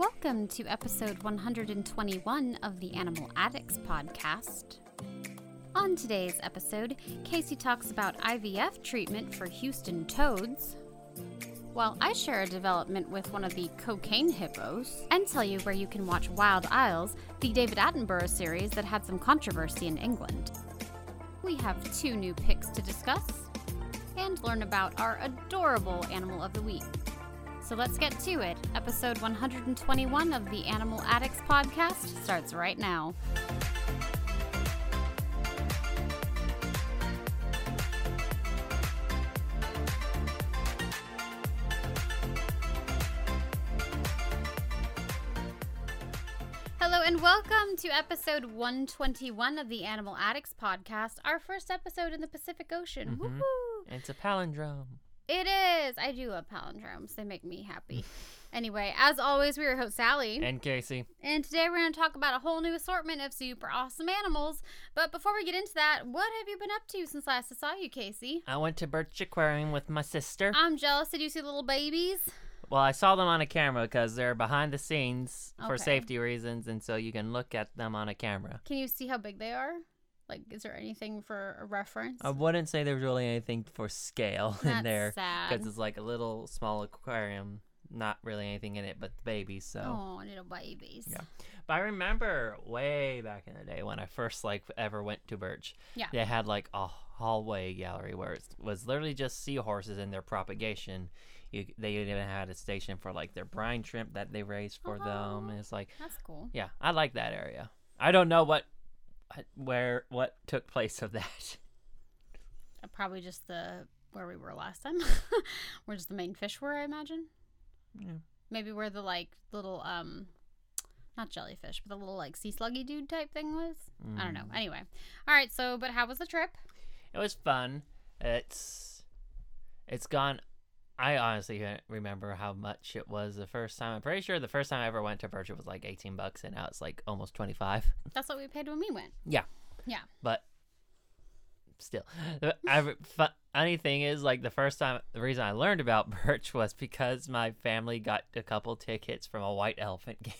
Welcome to episode 121 of the Animal Addicts podcast. On today's episode, Casey talks about IVF treatment for Houston toads, while I share a development with one of the cocaine hippos and tell you where you can watch Wild Isles, the David Attenborough series that had some controversy in England. We have two new picks to discuss and learn about our adorable animal of the week. So let's get to it. Episode 121 of the Animal Addicts podcast starts right now. Hello and welcome to episode 121 of the Animal Addicts podcast, our first episode in the Pacific Ocean. Mhm. Woohoo! It's a palindrome. It is. I do love palindromes. They make me happy. anyway, as always, we are your host Sally, And Casey. and today we're going to talk about a whole new assortment of super awesome animals. But before we get into that, what have you been up to since last I saw you, Casey? I went to Birch Aquarium with my sister. I'm jealous. Did you see little babies? well, I saw them on a camera because they're behind the scenes for Okay. safety reasons, and so you can look at them on a camera. Can you see how big they are? Like, is there anything for a reference? I wouldn't say there's really anything for scale in there because it's like a little small aquarium, not really anything in it but the babies. So, Oh, little babies. Yeah. but I remember way back in the day when I first like ever went to Birch. Yeah. they had like a hallway gallery where it was literally just seahorses and their propagation. You, they even had a station for like their brine shrimp that they raised for them. Oh, and it's like, That's cool. yeah, I like that area. I don't know what, where, what took place of that. Uh, Probably just the where we were last time. where just the main fish were, I imagine. Yeah. Maybe where the like little um not jellyfish, but the little like sea sluggy dude type thing was. I don't know. Mm. Anyway. All right, so but how was the trip? It was fun. It's, it's gone. I honestly can't remember how much it was the first time. I'm pretty sure the first time I ever went to Birch was like 18 bucks, and now it's like almost 25. That's what we paid when we went. Yeah. Yeah. But still, the I, funny thing is, like the first time, the reason I learned about Birch was because my family got a couple tickets from a white elephant game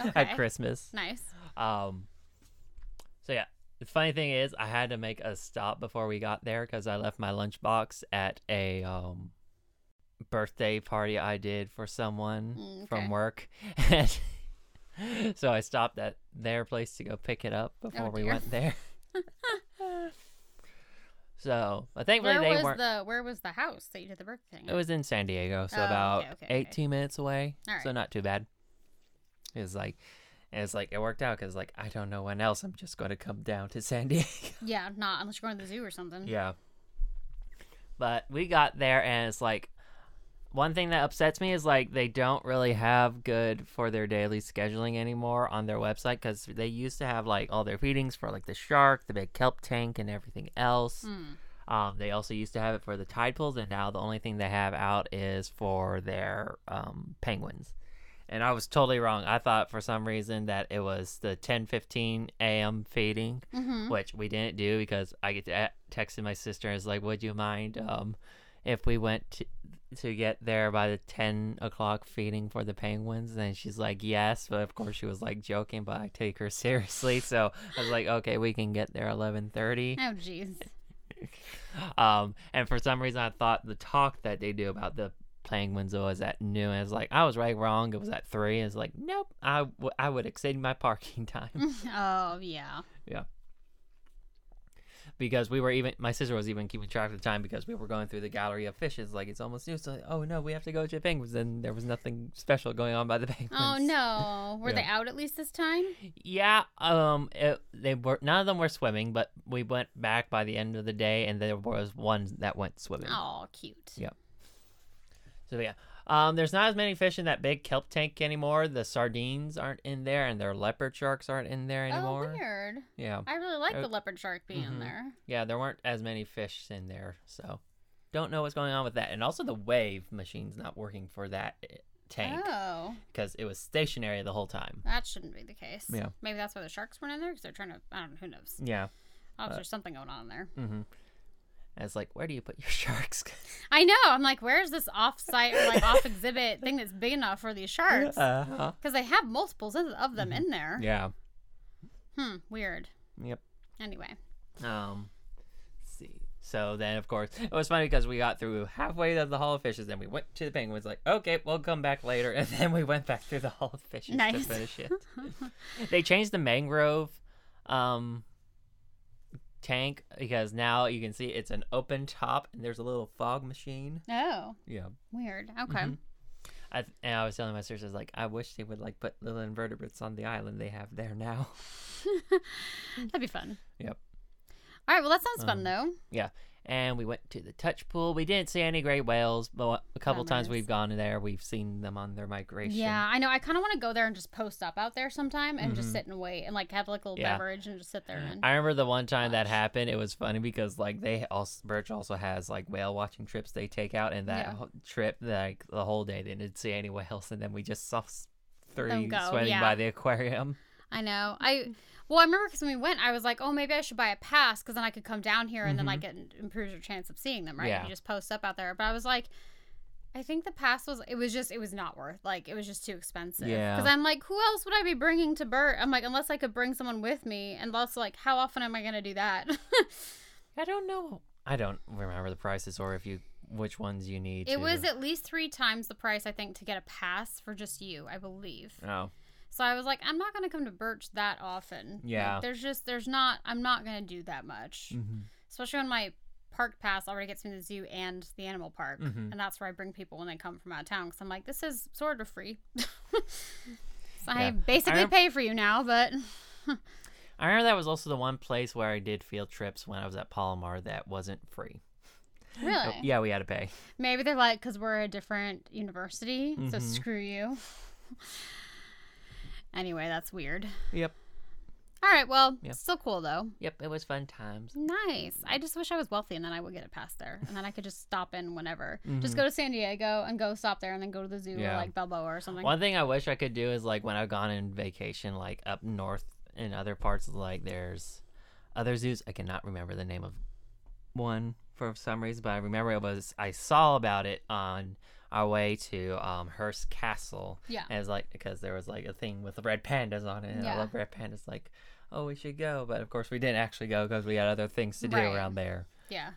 Okay. at Christmas. Nice. Um. So yeah, the funny thing is, I had to make a stop before we got there because I left my lunchbox at a um birthday party I did for someone Mm, okay. from work. And so I stopped at their place to go pick it up before we Oh, dear. went there. so, but thankfully Where they was weren't. the where was the house that you did the birthday thing? It was in San Diego, so Oh, about okay, okay. 18 minutes away. All So not too bad. It was like, it's like it worked out because like I don't know when else I'm just going to come down to San Diego. Yeah, not unless you're going to the zoo or something. yeah. But we got there and it's like one thing that upsets me is like they don't really have good for their daily scheduling anymore on their website because they used to have like all their feedings for like the shark, the big kelp tank, and everything else. Hmm. Um, they also used to have it for the tide pools, and now the only thing they have out is for their um, penguins. And I was totally wrong. I thought for some reason that it was the 10:15 a.m. feeding, Mm-hmm. which we didn't do because I get to a- texted my sister and was like, "Would you mind um, if we went to, to get there by the 10 o'clock feeding for the penguins?" And she's like, "Yes," but of course she was like joking, but I take her seriously, so I was like, "Okay, we can get there 11:30." Oh jeez. um, and for some reason, I thought the talk that they do about the penguins was at noon. And was like I was right wrong. It was at three. It's like nope. I, w- I would exceed my parking time oh yeah yeah. Because we were even. My sister was even keeping track of the time because we were going through the gallery of fishes. Like it's almost new So like, oh no, we have to go to the penguins. And there was nothing special going on by the penguins. Oh no. Were Yeah. they out at least this time? Yeah. Um. It, they were none of them were swimming, but we went back by the end of the day, and there was one that went swimming. Oh, cute. yep So yeah, um, there's not as many fish in that big kelp tank anymore. The sardines aren't in there, and their leopard sharks aren't in there anymore. Oh, weird. Yeah, I really like the leopard shark being in mhm. there. yeah, there weren't as many fish in there, so don't know what's going on with that. And also, the wave machine's not working for that eh, tank Oh, because it was stationary the whole time. that shouldn't be the case. Yeah. Maybe that's why the sharks weren't in there because they're trying to. I don't know. Who knows? Yeah. Oh, there's something going on there. Mm-hmm. It's like, where do you put your sharks? I know. I'm like, where's this off-site or like off-exhibit thing that's big enough for these sharks? Uh-huh. Because they have multiples of them in there. Yeah. Hmm. Weird. Yep. Anyway. Um, let's see. So then, of course, it was funny because we got through halfway to the Hall of Fishes, then we went to the penguins. Like, okay, we'll come back later, and then we went back through the Hall of Fishes Nice. to finish it. they changed the mangrove um tank because now you can see it's an open top and there's a little fog machine. Oh. Yeah. Weird. Okay. Mhm. I, and I was telling my sisters like I wish they would like put little invertebrates on the island they have there now. That'd be fun. Yep. All right. Well, that sounds fun Um, though. Yeah, and we went to the touch pool. We didn't see any great whales, but a couple times we've gone there, we've seen them on their migration. Yeah, I know. I kind of want to go there and just post up out there sometime and just Mhm. sit and wait and like have like a little Yeah. beverage and just sit there and. I remember the one time that happened. It was funny because like they also Birch also has like whale watching trips they take out, and that Yeah. trip like the whole day they didn't see any whales, and then we just saw three swimming yeah. by the aquarium. I know. I well, I remember because when we went, I was like, oh, maybe I should buy a pass because then I could come down here and then like it improves your chance of seeing them, right? Mm-hmm. Yeah. You just post up out there. But I was like. I think the pass was it was just it was not worth like it was just too expensive. Yeah. Because I'm like, who else would I be bringing to Birch? I'm like, unless I could bring someone with me, and also like, how often am I gonna do that? I don't know. I don't remember the prices or if you which ones you need. it to- was at least three times the price I think to get a pass for just you, I believe. oh So I was like, I'm not gonna come to Birch that often. Like, Yeah. there's just there's not I'm not gonna do that much. Mhm. Especially when my park pass already gets me to the zoo and the animal park, Mhm. and that's where I bring people when they come from out of town. Because I'm like, this is sort of free. so I basically I rem- pay for you now, but I remember that was also the one place where I did field trips when I was at Palomar that wasn't free. really, Oh, yeah, we had to pay. maybe they're like, because we're a different university, so Mhm. screw you. Anyway, that's weird. Yep. All right, well, Yeah. still cool though. Yep, it was fun times. Nice. I just wish I was wealthy and then I would get a pass there. And then I could just stop in whenever. Just mm-hmm. go to San Diego and go stop there and then go to the zoo or Yeah. like Balboa or something. One thing I wish I could do is like when I've gone in vacation, like up north in other parts, like there's other zoos. I cannot remember the name of one for some reason, but I remember it was I saw about it on our way to um, Hearst Castle. Yeah. as like because there was like a thing with the red pandas on it, and I love red pandas. Like, oh, we should go, but of course we didn't actually go because we had other things to do Right. around there. Yeah.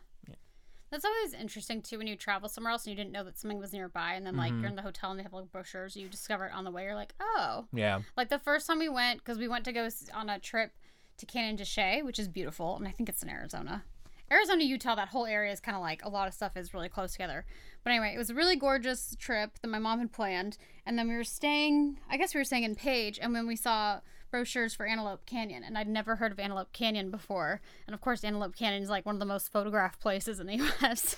That's always interesting too when you travel somewhere else and you didn't know that something was nearby and then like Mm-hmm. you're in the hotel and they have like brochures you discover it on the way you're like oh Yeah. like the first time we went because we went to go on a trip to Canyon de Chelly which is beautiful and I think it's in Arizona Arizona Utah that whole area is kind of like a lot of stuff is really close together but anyway it was a really gorgeous trip that my mom had planned and then we were staying I guess we were staying in Page and when we saw brochures for Antelope Canyon, and I'd never heard of Antelope Canyon before. And of course, Antelope Canyon is like one of the most photographed places in the U.S.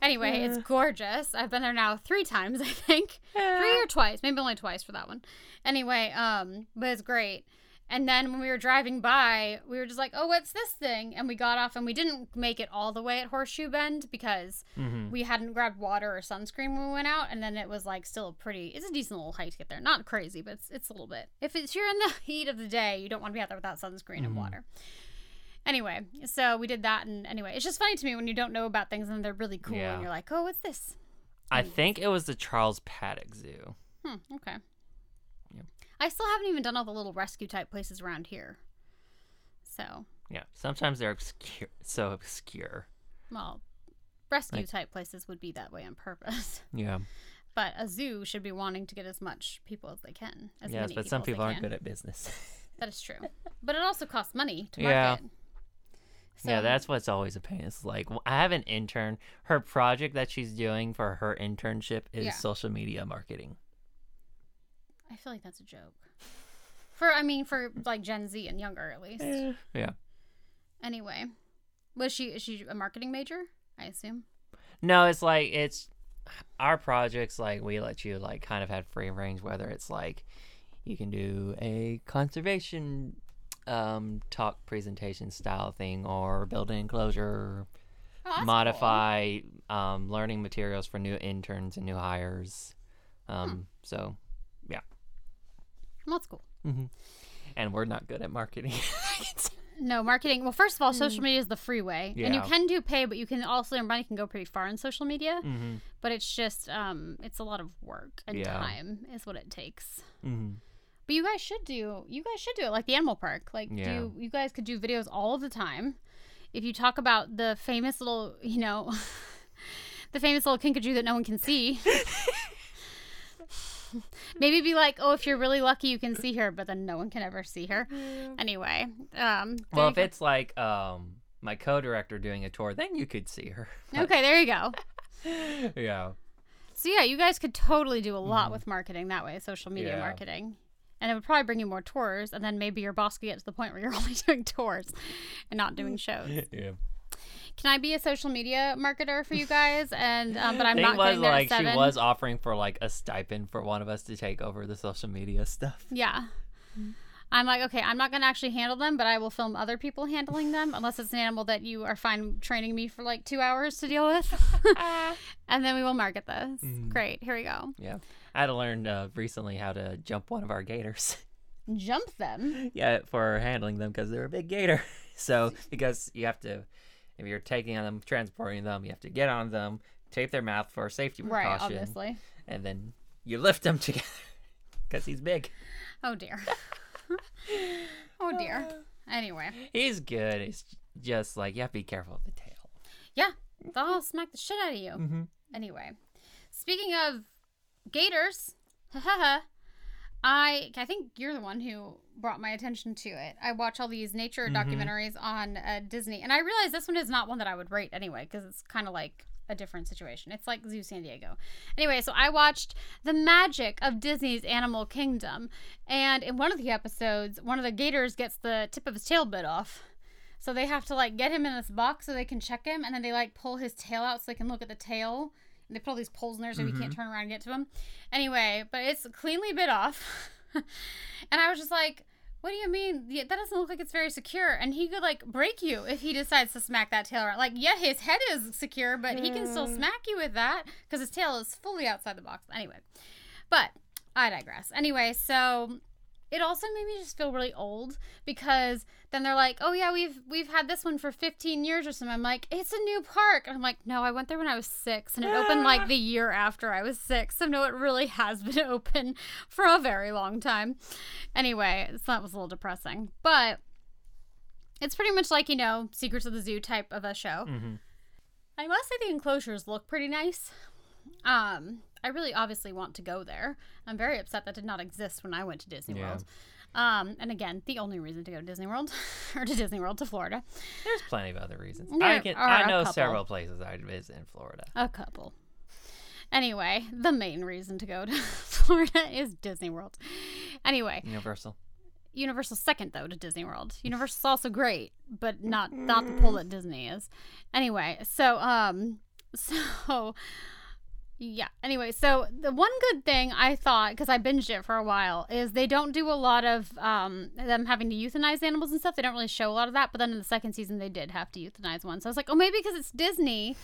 anyway, it's gorgeous. I've been there now three times, I think, three or twice, maybe only twice for that one. Anyway, um, but it's great. And then when we were driving by, we were just like, "Oh, what's this thing?" And we got off, and we didn't make it all the way at Horseshoe Bend because Mm-hmm. we hadn't grabbed water or sunscreen when we went out and then it was like still a pretty it's a decent little hike to get there not crazy but it's, it's a little bit if it's you're in the heat of the day you don't want to be out there without sunscreen and Mhm. water anyway so we did that and anyway it's just funny to me when you don't know about things and they're really cool Yeah. and you're like oh what's this I think it was the Charles Paddock Zoo. hmm okay. I still haven't even done all the little rescue type places around here so Yeah, sometimes they're obscure, so obscure. well rescue Like- type places would be that way on purpose Yeah. but a zoo should be wanting to get as much people as they can as yes, but some people aren't can. good at business. That is true. But it also costs money to Yeah. market. yeah, So- that's what's always a pain. It's like I have an intern. Her project that she's doing for her internship is Yeah. social media marketing. I feel like that's a joke. For I mean, for like Gen Z and younger at least. Yeah. Anyway, was she is she a marketing major? I assume. No, it's like it's our projects. Like we let you like kind of have free range. Whether it's like you can do a conservation um, talk presentation style thing, or build an enclosure, Oh, that's modify um, learning materials for new interns and new hires. Um, So, Cool. Well, that's cool. and we're not good at marketing. No marketing. Well, first of all, social media is the free way, and you can do pay, but you can also your money can go pretty far in social media. Mm-hmm. But it's just um, it's a lot of work and Yeah. time is what it takes. Mm-hmm. But you guys should do you guys should do it like the animal park. Like Yeah. do you guys could do videos all the time. If you talk about the famous little, you know, the famous little kinkajou that no one can see. Maybe be like, oh, if you're really lucky, you can see her, but then no one can ever see her. Anyway, um, Well, if go. it's like um my co-director doing a tour, then you could see her. okay, there you go. yeah. So yeah, you guys could totally do a lot Mhm. with marketing that way, social media Yeah. marketing. And it would probably bring you more tours, and then maybe your boss could get to the point where you're only doing tours and not doing shows. yeah. Can I be a social media marketer for you guys? And um, but I'm Thing not was getting there like she was offering for like a stipend for one of us to take over the social media stuff. Yeah. I'm like, okay, I'm not gonna actually handle them, but I will film other people handling them, unless it's an animal that you are fine training me for like two hours to deal with, and then we will market this. Mhm. Great, here we go. Yeah. I had to learn uh, recently how to jump one of our gators. Jump them. yeah, for handling them because they're a big gator. So because you have to, if you're taking on them, transporting them, you have to get on them, tape their mouth for safety precaution. Right, obviously. and then you lift them together because he's big. Oh dear. oh dear. Anyway, He's good. He's just like you have to be careful of the tail. yeah, they'll smack the shit out of you. Mm-hmm. Anyway, speaking of gators, I I think you're the one who brought my attention to it. I watch all these nature Mhm. documentaries on uh, Disney, and I realize this one is not one that I would rate anyway because it's kind of like a different situation. It's like Zoo San Diego. Anyway, so I watched The Magic of Disney's Animal Kingdom, and in one of the episodes, one of the gators gets the tip of his tail bit off. So they have to like get him in this box so they can check him, and then they like pull his tail out so they can look at the tail. And they put all these poles in there so he can't mm-hmm. turn around and get to them. Anyway, but it's cleanly bit off. and I was just like, what do you mean? Yeah, That doesn't look like it's very secure. And he could like break you if he decides to smack that tail around. Like, yeah, his head is secure, but he can still smack you with that because his tail is fully outside the box. Anyway, but I digress. Anyway, so it also made me just feel really old because then they're like, "Oh yeah, we've we've had this one for 15 years or something." I'm like, "It's a new park." And I'm like, "No, I went there when I was 6 and it opened like the year after I was 6." So no, it really has been open for a very long time. Anyway, so that was a little depressing. But it's pretty much like, you know, Secrets of the Zoo type of a show. Mm-hmm. I must say the enclosures look pretty nice. Um, I really obviously want to go there. I'm very upset that did not exist when I went to Disney Yeah. World. Um, and again, the only reason to go to Disney World or to Disney World to Florida, There's plenty of other reasons. There I can. are I know several places I'd visit in Florida. a couple. Anyway, the main reason to go to Florida is Disney World. Anyway, Universal. Universal second though to Disney World. Universal's also great, but not not the pull that Disney is. Anyway, so um so yeah. Anyway, so the one good thing I thought because I binged it for a while is they don't do a lot of um them having to euthanize animals and stuff. They don't really show a lot of that, but then in the second season they did have to euthanize one. So I was like, "Oh, maybe because it's Disney,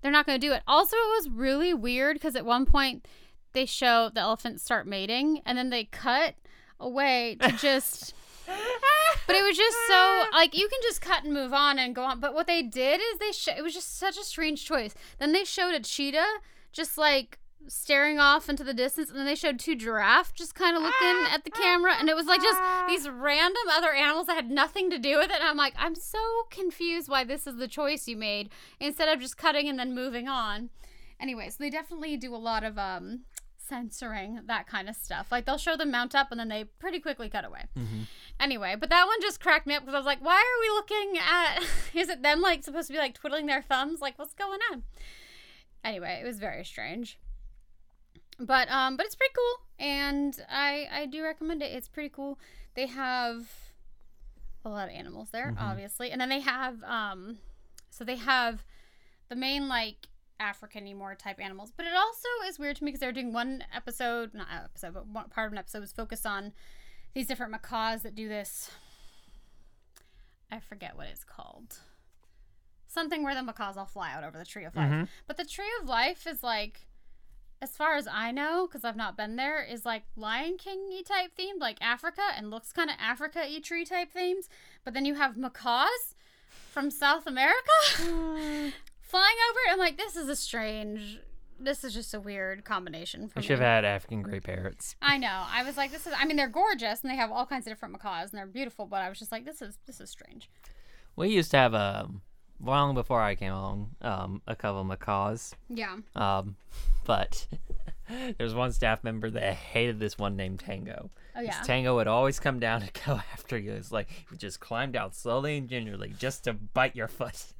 they're not going to do it." Also, it was really weird because at one point they show the elephants start mating and then they cut away to just but it was just so like you can just cut and move on and go on but what they did is they sh- it was just such a strange choice then they showed a cheetah just like staring off into the distance and then they showed two giraffe just kind of looking at the camera and it was like just these random other animals that had nothing to do with it and i'm like i'm so confused why this is the choice you made instead of just cutting and then moving on anyway so they definitely do a lot of um censoring that kind of stuff like they'll show them mount up and then they pretty quickly cut away Mm-hmm. Anyway, but that one just cracked me up because I was like, why are we looking at. Is it them, like, supposed to be, like, twiddling their thumbs? Like, what's going on? Anyway, it was very strange. But, um, but it's pretty cool. And I, I do recommend it. It's pretty cool. They have a lot of animals there, Mhm. obviously. And then they have, um, so they have the main, like, African more type animals. But it also is weird to me because they're doing one episode, not episode, but one part of an episode was focused on these different macaws that do this. I forget what it's called. Something where the macaws all fly out over the tree of life. Mhm. But the tree of life is like as far as I know, because I've not been there, is like Lion King y type themed, like Africa, and looks kind of Africa y tree type themes. But then you have macaws from South America flying over it. I'm like, this is a strange. This is just a weird combination for I should have had African gray parrots. I know. I was like, this is. I mean, they're gorgeous and they have all kinds of different macaws and they're beautiful. But I was just like, this is this is strange. We used to have a long before I came along, um, a couple of macaws. Yeah. Um, but there's one staff member that hated this one named Tango. Oh yeah. Tango would always come down to go after you. It's like he would just climb down slowly and gingerly just to bite your foot.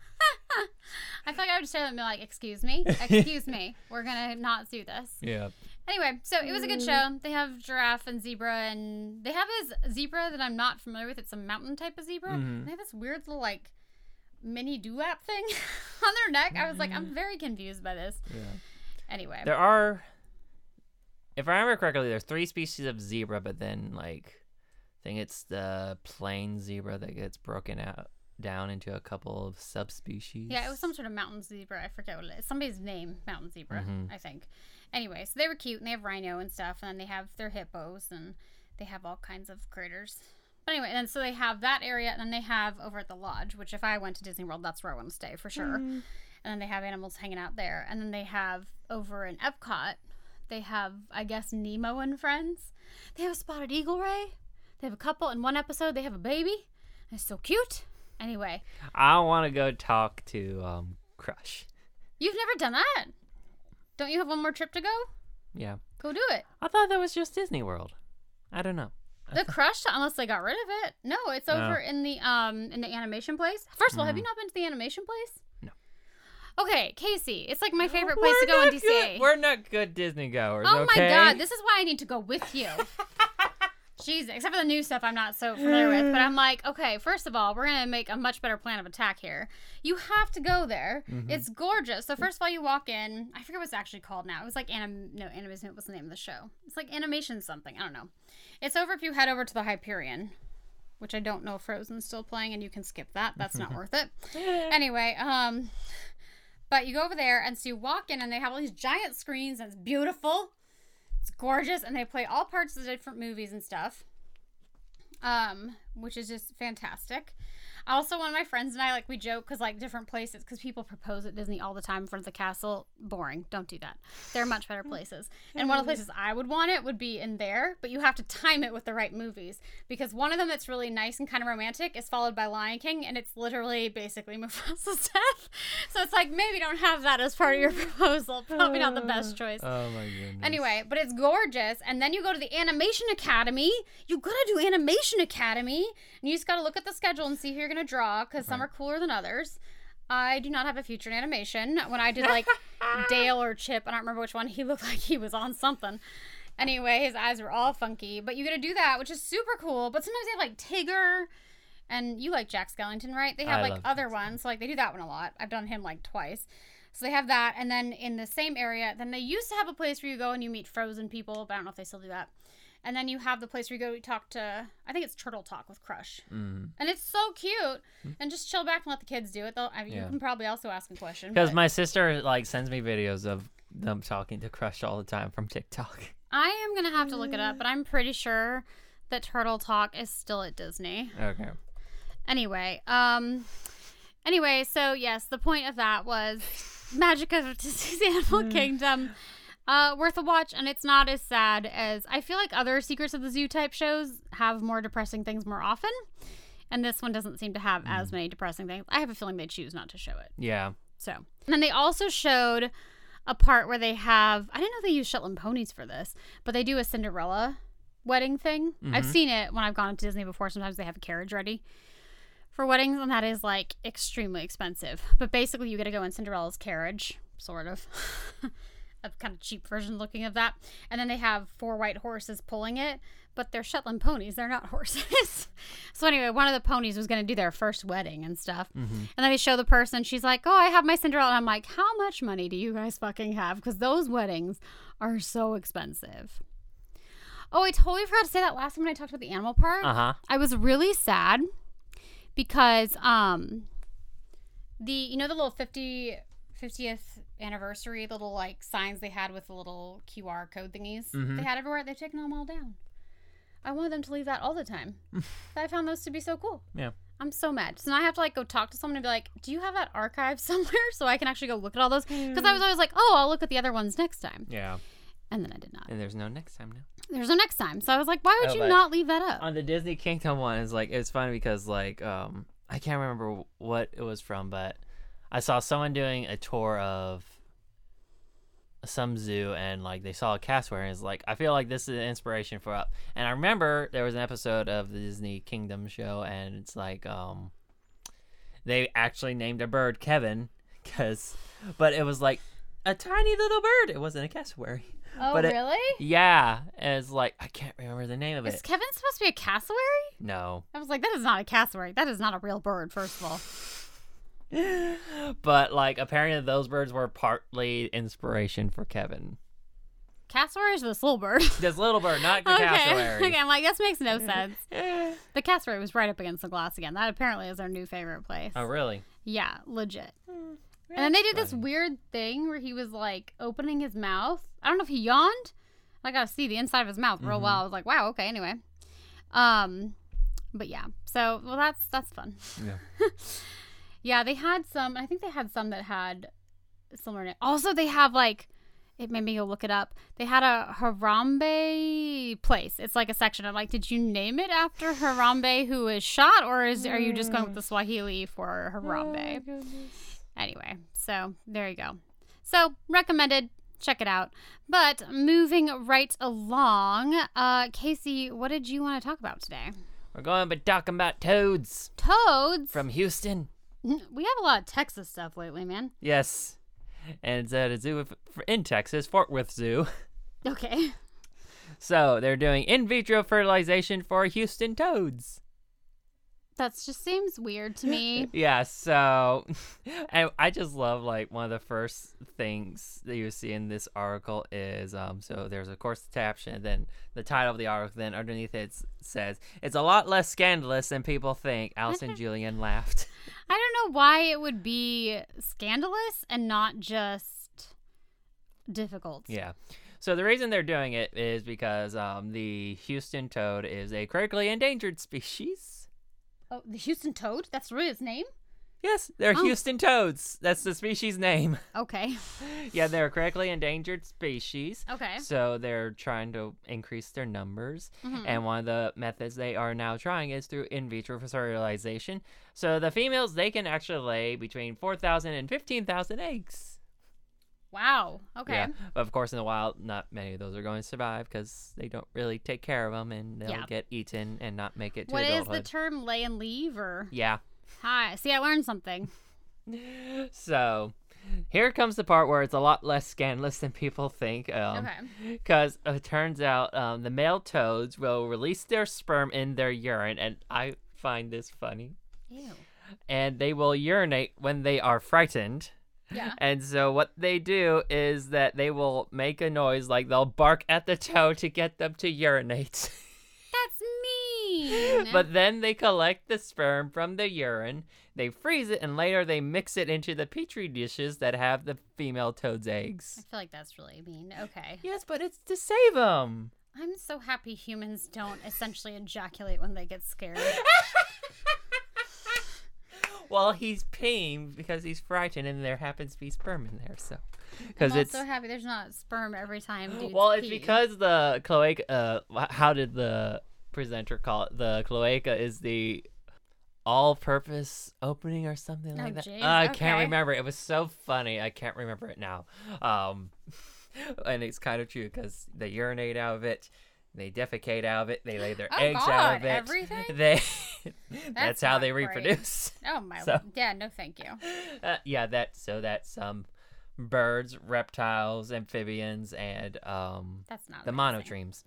I feel like I would just stare at them and be like, excuse me, excuse me, we're gonna not do this. Yeah. Anyway, so it was a good show. They have giraffe and zebra, and they have this zebra that I'm not familiar with. It's a mountain type of zebra. Mhm. They have this weird little like mini dewlap thing on their neck. I was like, I'm very confused by this. Yeah. Anyway, There are, if I remember correctly, there's three species of zebra, but then like, I think it's the plain zebra that gets broken out down into a couple of subspecies. yeah, it was some sort of mountain zebra. I forget what it is. Somebody's name, mountain zebra, Mhm. I think. Anyway, so they were cute, and they have rhino and stuff, and then they have their hippos, and they have all kinds of critters. But anyway, and so they have that area, and then they have over at the lodge, which if I went to Disney World, that's where I want to stay for sure. And then they have animals hanging out there. And then they have over in Epcot, they have, I guess, Nemo and friends. They have a spotted eagle ray. They have a couple. In one episode, they have a baby. It's so cute. Anyway, I want to go talk to um Crush. you've never done that. Don't you have one more trip to go? Yeah. Go do it. I thought that was just Disney World. I don't know. The crush, unless they got rid of it. No, it's Oh. over in the um in the animation place. First of all, have you not been to the animation place? No. Okay, Casey, it's like my favorite place to go in DCA. Good. We're not good Disney goers. Oh okay? my god, this is why I need to go with you. Jeez, except for the new stuff I'm not so familiar with. But I'm like, okay, first of all, we're going to make a much better plan of attack here. You have to go there. Mhm. It's gorgeous. So, first of all, you walk in. I forget what it's actually called now. It was like anim. No, animation. What's the name of the show? It's like animation something. I don't know. It's over if you head over to the Hyperion, which I don't know if Frozen's still playing, and you can skip that. That's not worth it. Anyway, um, but you go over there, and so you walk in, and they have all these giant screens, and it's beautiful. It's gorgeous, and they play all parts of the different movies and stuff. Um, which is just fantastic. Also, one of my friends and I like we joke because like different places because people propose at Disney all the time in front of the castle. Boring. Don't do that. There are much better places. And one of the mm-hmm. places I would want it would be in there, but you have to time it with the right movies because one of them that's really nice and kind of romantic is followed by Lion King, and it's literally basically Mufasa's death. So it's like maybe don't have that as part of your mm. proposal. Probably not the best uh. choice. Oh my goodness. Anyway, but it's gorgeous. And then you go to the Animation Academy. You gotta do Animation Academy. And you just gotta look at the schedule and see who you're gonna draw because some are cooler than others. I do not have a future in animation. When I did like Dale or Chip, I don't remember which one, he looked like he was on something. Anyway, his eyes were all funky. But you gotta do that, which is super cool. But sometimes they have like Tigger. And you like Jack Skellington, right? They have I like love other Jack ones. So like they do that one a lot. I've done him like twice. So they have that, and then in the same area, then they used to have a place where you go and you meet frozen people, but I don't know if they still do that. And then you have the place where you go talk to, I think it's Turtle Talk with Crush, Mm. and it's so cute. And just chill back and let the kids do it. They'll, I mean, Yeah. you can probably also ask a question. Because my sister like sends me videos of them talking to Crush all the time from TikTok. I am gonna have to look it up, but I'm pretty sure that Turtle Talk is still at Disney. Okay. Anyway, um, anyway, so yes, the point of that was Magic of Disney's Animal Kingdom. Uh, worth a watch, and it's not as sad as I feel like other Secrets of the Zoo type shows have more depressing things more often, and this one doesn't seem to have as many depressing things. I have a feeling they choose not to show it. Yeah. So, and then they also showed a part where they have I didn't know they use Shetland ponies for this, but they do a Cinderella wedding thing. I've Mhm. seen it when I've gone to Disney before. Sometimes they have a carriage ready for weddings, and that is like extremely expensive. But basically, you get to go in Cinderella's carriage, sort of. a kind of cheap version looking of that. And then they have four white horses pulling it, but they're Shetland ponies. They're not horses. so anyway, one of the ponies was going to do their first wedding and stuff. Mm-hmm. And then they show the person. She's like, "Oh, I have my Cinderella." And I'm like, "How much money do you guys fucking have? Because those weddings are so expensive." Oh, I totally forgot to say that last time when I talked about the animal park. Uh huh. I was really sad because um the you know the little 50 50th anniversary little like signs they had with the little QR code thingies Mhm. they had everywhere. They've taken them all down. I wanted them to leave that all the time. I found those to be so cool. Yeah. I'm so mad. So now I have to like go talk to someone and be like, "Do you have that archive somewhere so I can actually go look at all those?" Because I was always like, "Oh, I'll look at the other ones next time," Yeah. and then I did not. And there's no next time now. There's no next time, so I was like, "Why would Oh, you not leave that up?" on the Disney Kingdom one is like it's funny because like um I can't remember what it was from, but I saw someone doing a tour of some zoo and like they saw a cassowary and it's like I feel like this is an inspiration for up. And I remember there was an episode of the Disney Kingdom show and it's like um they actually named a bird Kevin cuz but it was like a tiny little bird. It wasn't a cassowary. oh, but it- really? Yeah, and it's like I can't remember the name of Is it. Kevin supposed to be a cassowary? No. I was like, "That is not a cassowary. That is not a real bird." First of all. but like apparently those birds were partly inspiration for Kevin. Cassowary is this little bird. This little bird, not the okay. cassowary. Okay, I'm like, this makes no sense. Eh. The cassowary was right up against the glass again. That apparently is our new favorite place. oh really? Yeah, legit. And then they did this weird thing where he was like opening his mouth. I don't know if he yawned. I got to see the inside of his mouth real Mhm. well. I was like, wow, okay, anyway. Um, but yeah. So well, that's that's fun. Yeah. Yeah, they had some. I think they had some that had similar. Na- also, they have like. It made me go look it up. They had a Harambe place. It's like a section. I'm like, did you name it after Harambe who was shot, or is are you just going with the Swahili for Harambe? Anyway, so there you go. So recommended. Check it out. But moving right along, uh, Casey, what did you want to talk about today? We're going to be talking about toads Toads. from Houston. We have a lot of Texas stuff lately, man. Yes. And it's at a zoo of- in Texas, Fort Worth Zoo. Okay. So they're doing in vitro fertilization for Houston toads. That just seems weird to me. Yeah, so and I just love like one of the first things that you see in this article is um so there's of course the caption, then the title of the article, then underneath it says it's a lot less scandalous than people think. Allison Julian laughed. I don't know why it would be scandalous and not just difficult. Yeah. So the reason they're doing it is because um the Houston toad is a critically endangered species. Oh, the Houston toad? That's really its name? Yes, they're Oh. Houston toads. That's the species name. Okay. yeah, they're a critically endangered species. Okay. So they're trying to increase their numbers. Mhm. And one of the methods they are now trying is through in vitro fertilization. So the females, they can actually lay between 4,000 and 15,000 eggs. Wow. Okay. Yeah. But of course, in the wild, not many of those are going to survive because they don't really take care of them and they'll Yeah. get eaten and not make it to What is adulthood. the term lay and leave or yeah. Hi? See, I learned something. So here comes the part where it's a lot less scandalous than people think. Um, okay. Because it turns out um, the male toads will release their sperm in their urine, and I find this funny. Ew. And they will urinate when they are frightened. Yeah. And so what they do is that they will make a noise like they'll bark at the toad to get them to urinate. Mean. but then they collect the sperm from the urine, they freeze it, and later they mix it into the petri dishes that have the female toad's eggs. I feel like that's really mean. Okay. Yes, but it's to save them. I'm so happy humans don't essentially ejaculate when they get scared. Well, he's peeing because he's frightened, and there happens to be sperm in there. So, because I'm it's also happy there's not sperm every time. Well, it's pee. because the cloaca. Uh, how did the presenter call it? The cloaca is the all-purpose opening or something Oh, like that. jeez, I can't remember. It was so funny. I can't remember it now. Um, and it's kind of true because they urinate out of it. They defecate out of it. They lay their Oh, eggs out of it. everything? They. that's, That's how they great. reproduce. Oh my. So- Yeah. No, thank you. Uh, yeah, that so that's some birds, reptiles, amphibians, and um That's not the amazing. monotremes.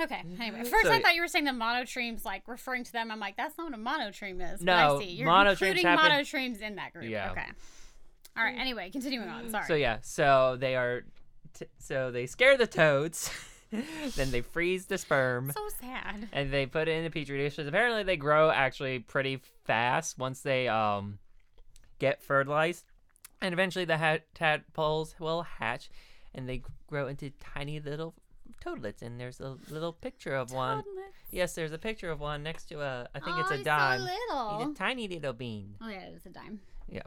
Okay. Anyway, first So- I thought you were saying the monotremes, like referring to them. I'm like, that's not what a monotreme is. But No, I see. You're monotremes including happen- monotremes in that group. Yeah. Okay. All right. Anyway, continuing on. Sorry. So yeah, so they are, t- so they scare the toads, then they freeze the sperm. So sad. and they put it in the petri dishes. Apparently, they grow actually pretty fast once they um get fertilized. And eventually the ha- tadpoles will hatch and they grow into tiny little toadlets. And there's a little picture of one. Yes, there's a picture of one next to a, I think it's Oh, a he's dime. So He's a tiny little bean. Oh yeah, it's a dime. Yeah.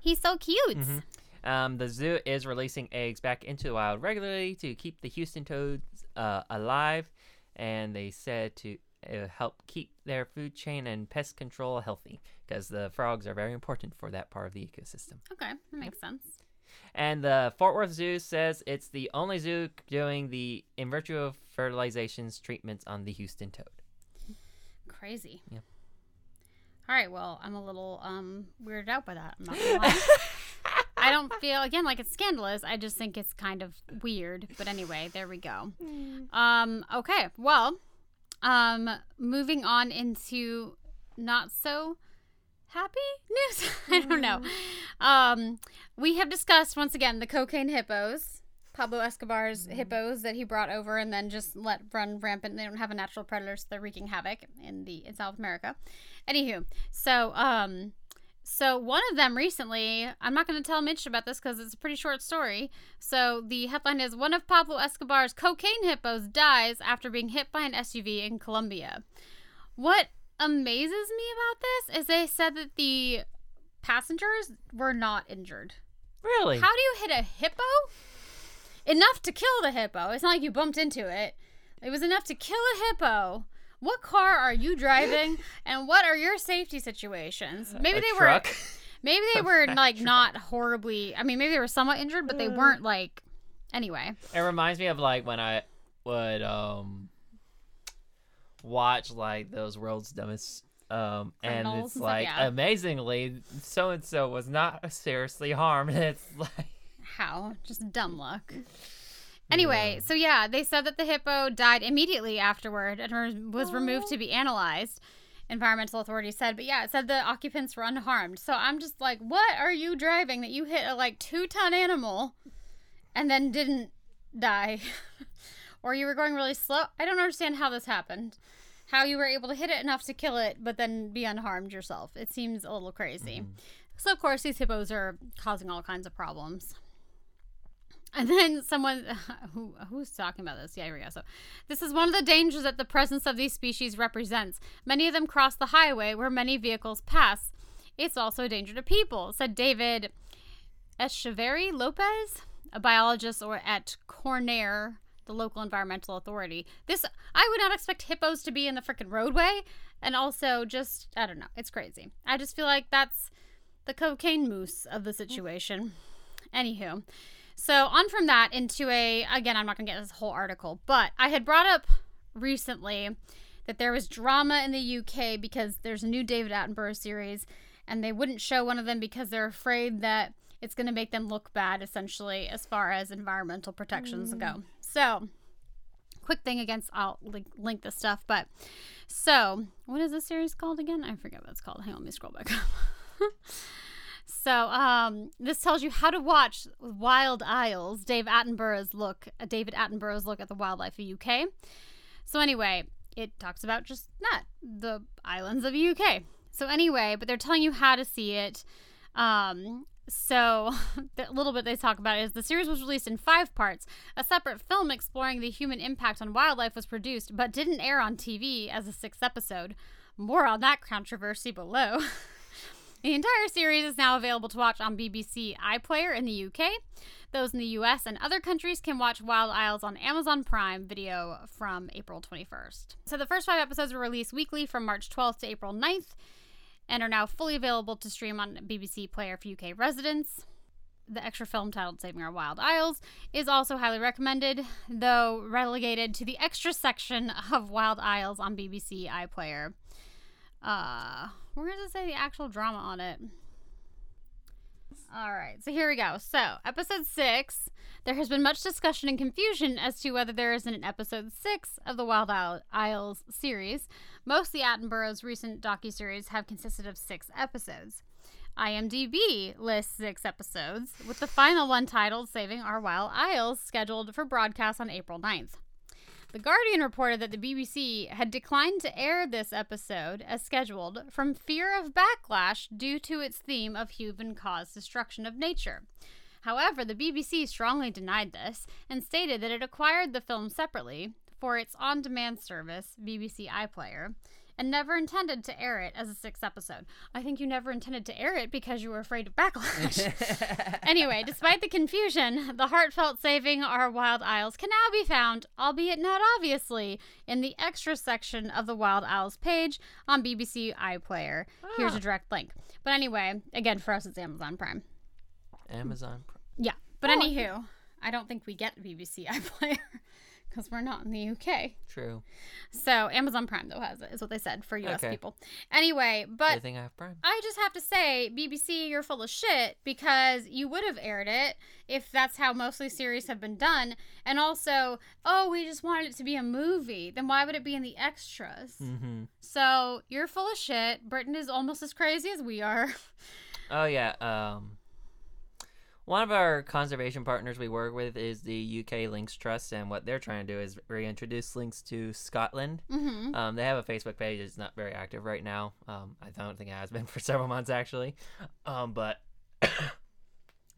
He's so cute. Mhm. Um, the zoo is releasing eggs back into the wild regularly to keep the Houston toads uh, alive, and they said to uh, help keep their food chain and pest control healthy because the frogs are very important for that part of the ecosystem. Okay, that makes sense. And the Fort Worth Zoo says it's the only zoo doing the in vitro fertilizations treatments on the Houston toad. Crazy. Yep. All right. Well, I'm a little um weirded out by that. I'm not gonna lie. I don't feel again like it's scandalous. I just think it's kind of weird. But anyway, there we go. Um. Okay. Well. Um. Moving on into not so happy news. I don't know. Um. We have discussed once again the cocaine hippos. Pablo Escobar's hippos that he brought over and then just let run rampant. They don't have a natural predator, so they're wreaking havoc in the in South America. Anywho, so um, so one of them recently, I'm not going to tell Mitch about this because it's a pretty short story. So the headline is one of Pablo Escobar's cocaine hippos dies after being hit by an SUV in Colombia. What amazes me about this is they said that the passengers were not injured. Really? How do you hit a hippo? Enough to kill the hippo. It's not like you bumped into it. It was enough to kill a hippo. What car are you driving and what are your safety situations? Maybe A they truck? were maybe they were like not horribly I mean maybe they were somewhat injured but they weren't like anyway. It reminds me of like when I would um watch like those world's dumbest um and it's and like yeah. amazingly so and so was not seriously harmed. It's like How? Just dumb luck. Anyway, so yeah, they said that the hippo died immediately afterward and was- was removed to be analyzed. Environmental authorities said, but yeah, it said the occupants were unharmed. So I'm just like, what are you driving that you hit a like two ton animal and then didn't die? or you were going really slow? I don't understand how this happened. How you were able to hit it enough to kill it, but then be unharmed yourself. It seems a little crazy. Mm-hmm. So, of course, these hippos are causing all kinds of problems. And then someone who who's talking about this? Yeah, here we go. So, this is one of the dangers that the presence of these species represents. Many of them cross the highway where many vehicles pass. It's also a danger to people," said David Echeverri Lopez, a biologist or at Cornare, the local environmental authority. This I would not expect hippos to be in the freaking roadway, and also just I don't know. It's crazy. I just feel like that's the cocaine moose of the situation. Anywho, so on from that into a again, I'm not gonna get this whole article, but I had brought up recently that there was drama in the UK because there's a new David Attenborough series, and they wouldn't show one of them because they're afraid that it's going to make them look bad, essentially, as far as environmental protections go. Mm. So, quick thing against, I'll link, link this stuff, but so what is this series called again? I forget what it's called. Hang on, let me scroll back up. So, um, this tells you how to watch Wild Isles, Dave Attenborough's look, David Attenborough's look at the wildlife of UK. So, anyway, it talks about just that, the islands of UK. So, anyway, but they're telling you how to see it. Um, so, a little bit they talk about is the series was released in five parts. A separate film exploring the human impact on wildlife was produced, but didn't air on TV as a sixth episode. More on that controversy below. The entire series is now available to watch on BBC iPlayer in the UK. Those in the US and other countries can watch Wild Isles on Amazon Prime Video from April 21st. So the first five episodes were released weekly from March 12th to April 9th and are now fully available to stream on BBC Player for UK residents. The extra film titled Saving Our Wild Isles is also highly recommended, though relegated to the extra section of Wild Isles on BBC iPlayer. Uh, where does it say the actual drama on it? All right, so here we go. So, episode six. There has been much discussion and confusion as to whether there is an episode six of the Wild Isles series. Most of Attenborough's recent docuseries have consisted of six episodes. IMDb lists six episodes, with the final one titled Saving Our Wild Isles, scheduled for broadcast on April 9th. The Guardian reported that the BBC had declined to air this episode as scheduled from fear of backlash due to its theme of human caused destruction of nature. However, the BBC strongly denied this and stated that it acquired the film separately for its on demand service, BBC iPlayer, and never intended to air it as a sixth episode. I think you never intended to air it because you were afraid of backlash. anyway, despite the confusion, the heartfelt saving our wild isles can now be found, albeit not obviously, in the extra section of the Wild Isles page on BBC iPlayer. Here's Ah. a direct link. But anyway, again, for us, it's Amazon Prime. Amazon. Prime. Yeah. But Oh. anywho, I don't think we get BBC iPlayer because we're not in the UK. True. So Amazon Prime though has it, is what they said for US Okay. people. Anyway, but I think I have Prime. I just have to say, BBC, you're full of shit because you would have aired it if that's how mostly series have been done. And also, oh, we just wanted it to be a movie. Then why would it be in the extras? Mm-hmm. So you're full of shit. Britain is almost as crazy as we are. Oh yeah. Um, one of our conservation partners we work with is the UK Lynx Trust, and what they're trying to do is reintroduce lynx to Scotland. mm-hmm. Um, they have a Facebook page. It's not very active right now. Um, I don't think it has been for several months actually. Um, but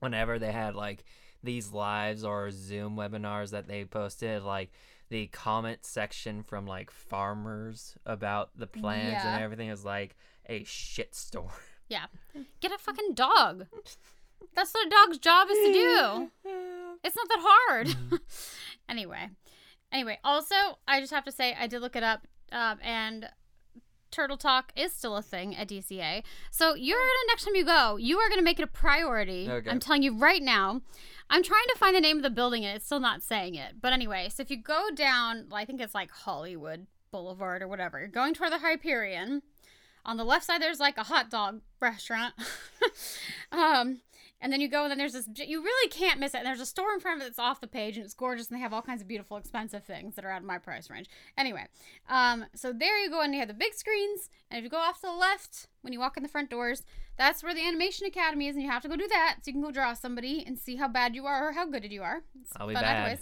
whenever they had like these lives or Zoom webinars that they posted, like the comment section from like farmers about the plans Yeah. and everything is like a shitstorm. Yeah. Get a fucking dog. That's what a dog's job is to do. It's not that hard. anyway, anyway. Also, I just have to say I did look it up, um, and Turtle Talk is still a thing at DCA. So you're gonna next time you go, you are gonna make it a priority. Okay. I'm telling you right now. I'm trying to find the name of the building and it's still not saying it. But anyway, so if you go down, I think it's like Hollywood Boulevard or whatever, you're going toward the Hyperion. On the left side, there's like a hot dog restaurant. um, and then you go, and then there's this. You really can't miss it. And there's a store in front of it that's off the page, and it's gorgeous, and they have all kinds of beautiful, expensive things that are out of my price range. Anyway, um, so there you go, and you have the big screens. And if you go off to the left when you walk in the front doors, that's where the Animation Academy is, and you have to go do that so you can go draw somebody and see how bad you are or how good you are. It's I'll be bad.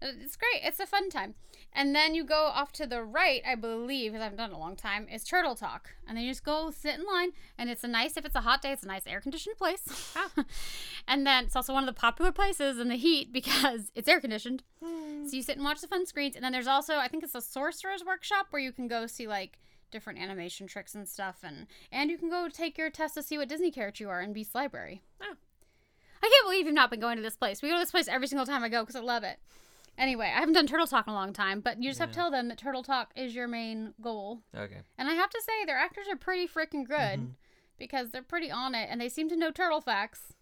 Uh, It's great. It's a fun time. And then you go off to the right, I believe, because I haven't done it a long time, is Turtle Talk. And then you just go sit in line. And it's a nice, if it's a hot day, it's a nice air conditioned place. Ah. and then it's also one of the popular places in the heat because it's air conditioned. Hmm. So you sit and watch the fun screens. And then there's also, I think it's a sorcerer's workshop where you can go see like different animation tricks and stuff. And, and you can go take your test to see what Disney character you are in Beast Library. Oh. I can't believe you've not been going to this place. We go to this place every single time I go because I love it. Anyway, I haven't done Turtle Talk in a long time, but you just have to tell them that Turtle Talk is your main goal. Okay. And I have to say, their actors are pretty freaking good Mhm. because they're pretty on it and they seem to know turtle facts.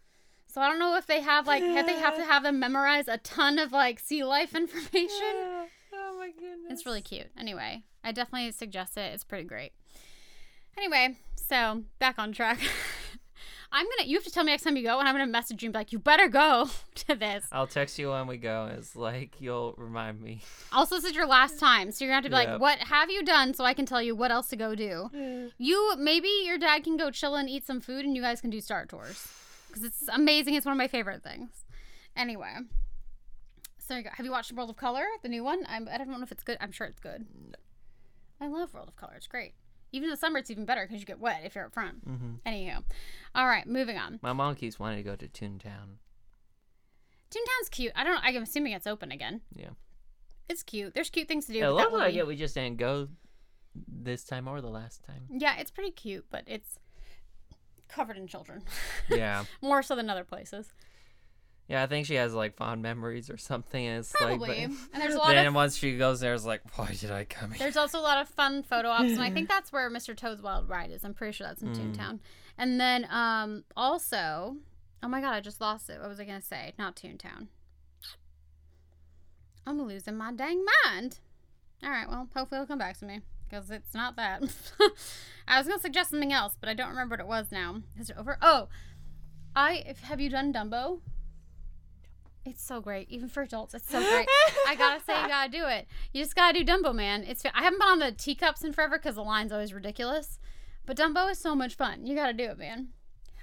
So I don't know if they have like if they have to have them memorize a ton of like sea life information. Oh my goodness. It's really cute. Anyway, I definitely suggest it. It's pretty great. Anyway, so back on track. I'm gonna. You have to tell me next time you go, and I'm gonna message you and be like, "You better go to this." I'll text you when we go. It's like you'll remind me. Also, this is your last time, so you're gonna have to be like, "What have you done?" So I can tell you what else to go do. You maybe your dad can go chill and eat some food, and you guys can do Star Tours because it's amazing. It's one of my favorite things. Anyway, so you go. Have you watched World of Color, the new one? I'm, I don't know if it's good. I'm sure it's good. I love World of Color. It's great. Even in the summer, it's even better because you get wet if you're up front. Mm-hmm. Anywho, all right, moving on. My mom keeps wanting to go to Toontown. Toontown's cute. I don't. know. I'm assuming it's open again. Yeah. It's cute. There's cute things to do. It but looks like it. We just didn't go this time or the last time. Yeah, it's pretty cute, but it's covered in children. Yeah. More so than other places. Yeah, I think she has like fond memories or something. And it's Probably. like, and there's a lot then of once she goes there, it's like, why did I come here? there's also a lot of fun photo ops, and I think that's where Mr. Toad's Wild Ride is. I'm pretty sure that's in Mm. Toontown. And then um also, oh my god, I just lost it. What was I gonna say? Not Toontown. I'm losing my dang mind. All right, well, hopefully it'll come back to me because it's not that. I was gonna suggest something else, but I don't remember what it was now. Is it over? Oh, I have you done Dumbo? It's so great, even for adults. It's so great. I gotta say, you gotta do it. You just gotta do Dumbo, man. It's I haven't been on the teacups in forever because the line's always ridiculous, but Dumbo is so much fun. You gotta do it, man.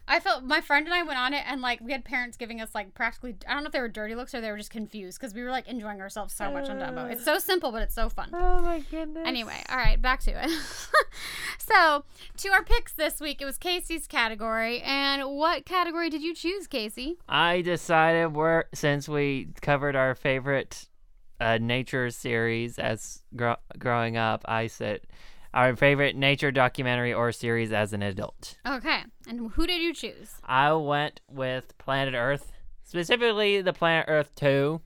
I felt my friend and I went on it, and like we had parents giving us like practically I don't know if they were dirty looks or they were just confused because we were like enjoying ourselves so much on Dumbo. It's so simple, but it's so fun. Oh my goodness. Anyway, all right, back to it. so, to our picks this week, it was Casey's category. And what category did you choose, Casey? I decided we're since we covered our favorite uh, nature series as gro- growing up, I said our favorite nature documentary or series as an adult. Okay, and who did you choose? I went with Planet Earth, specifically the Planet Earth 2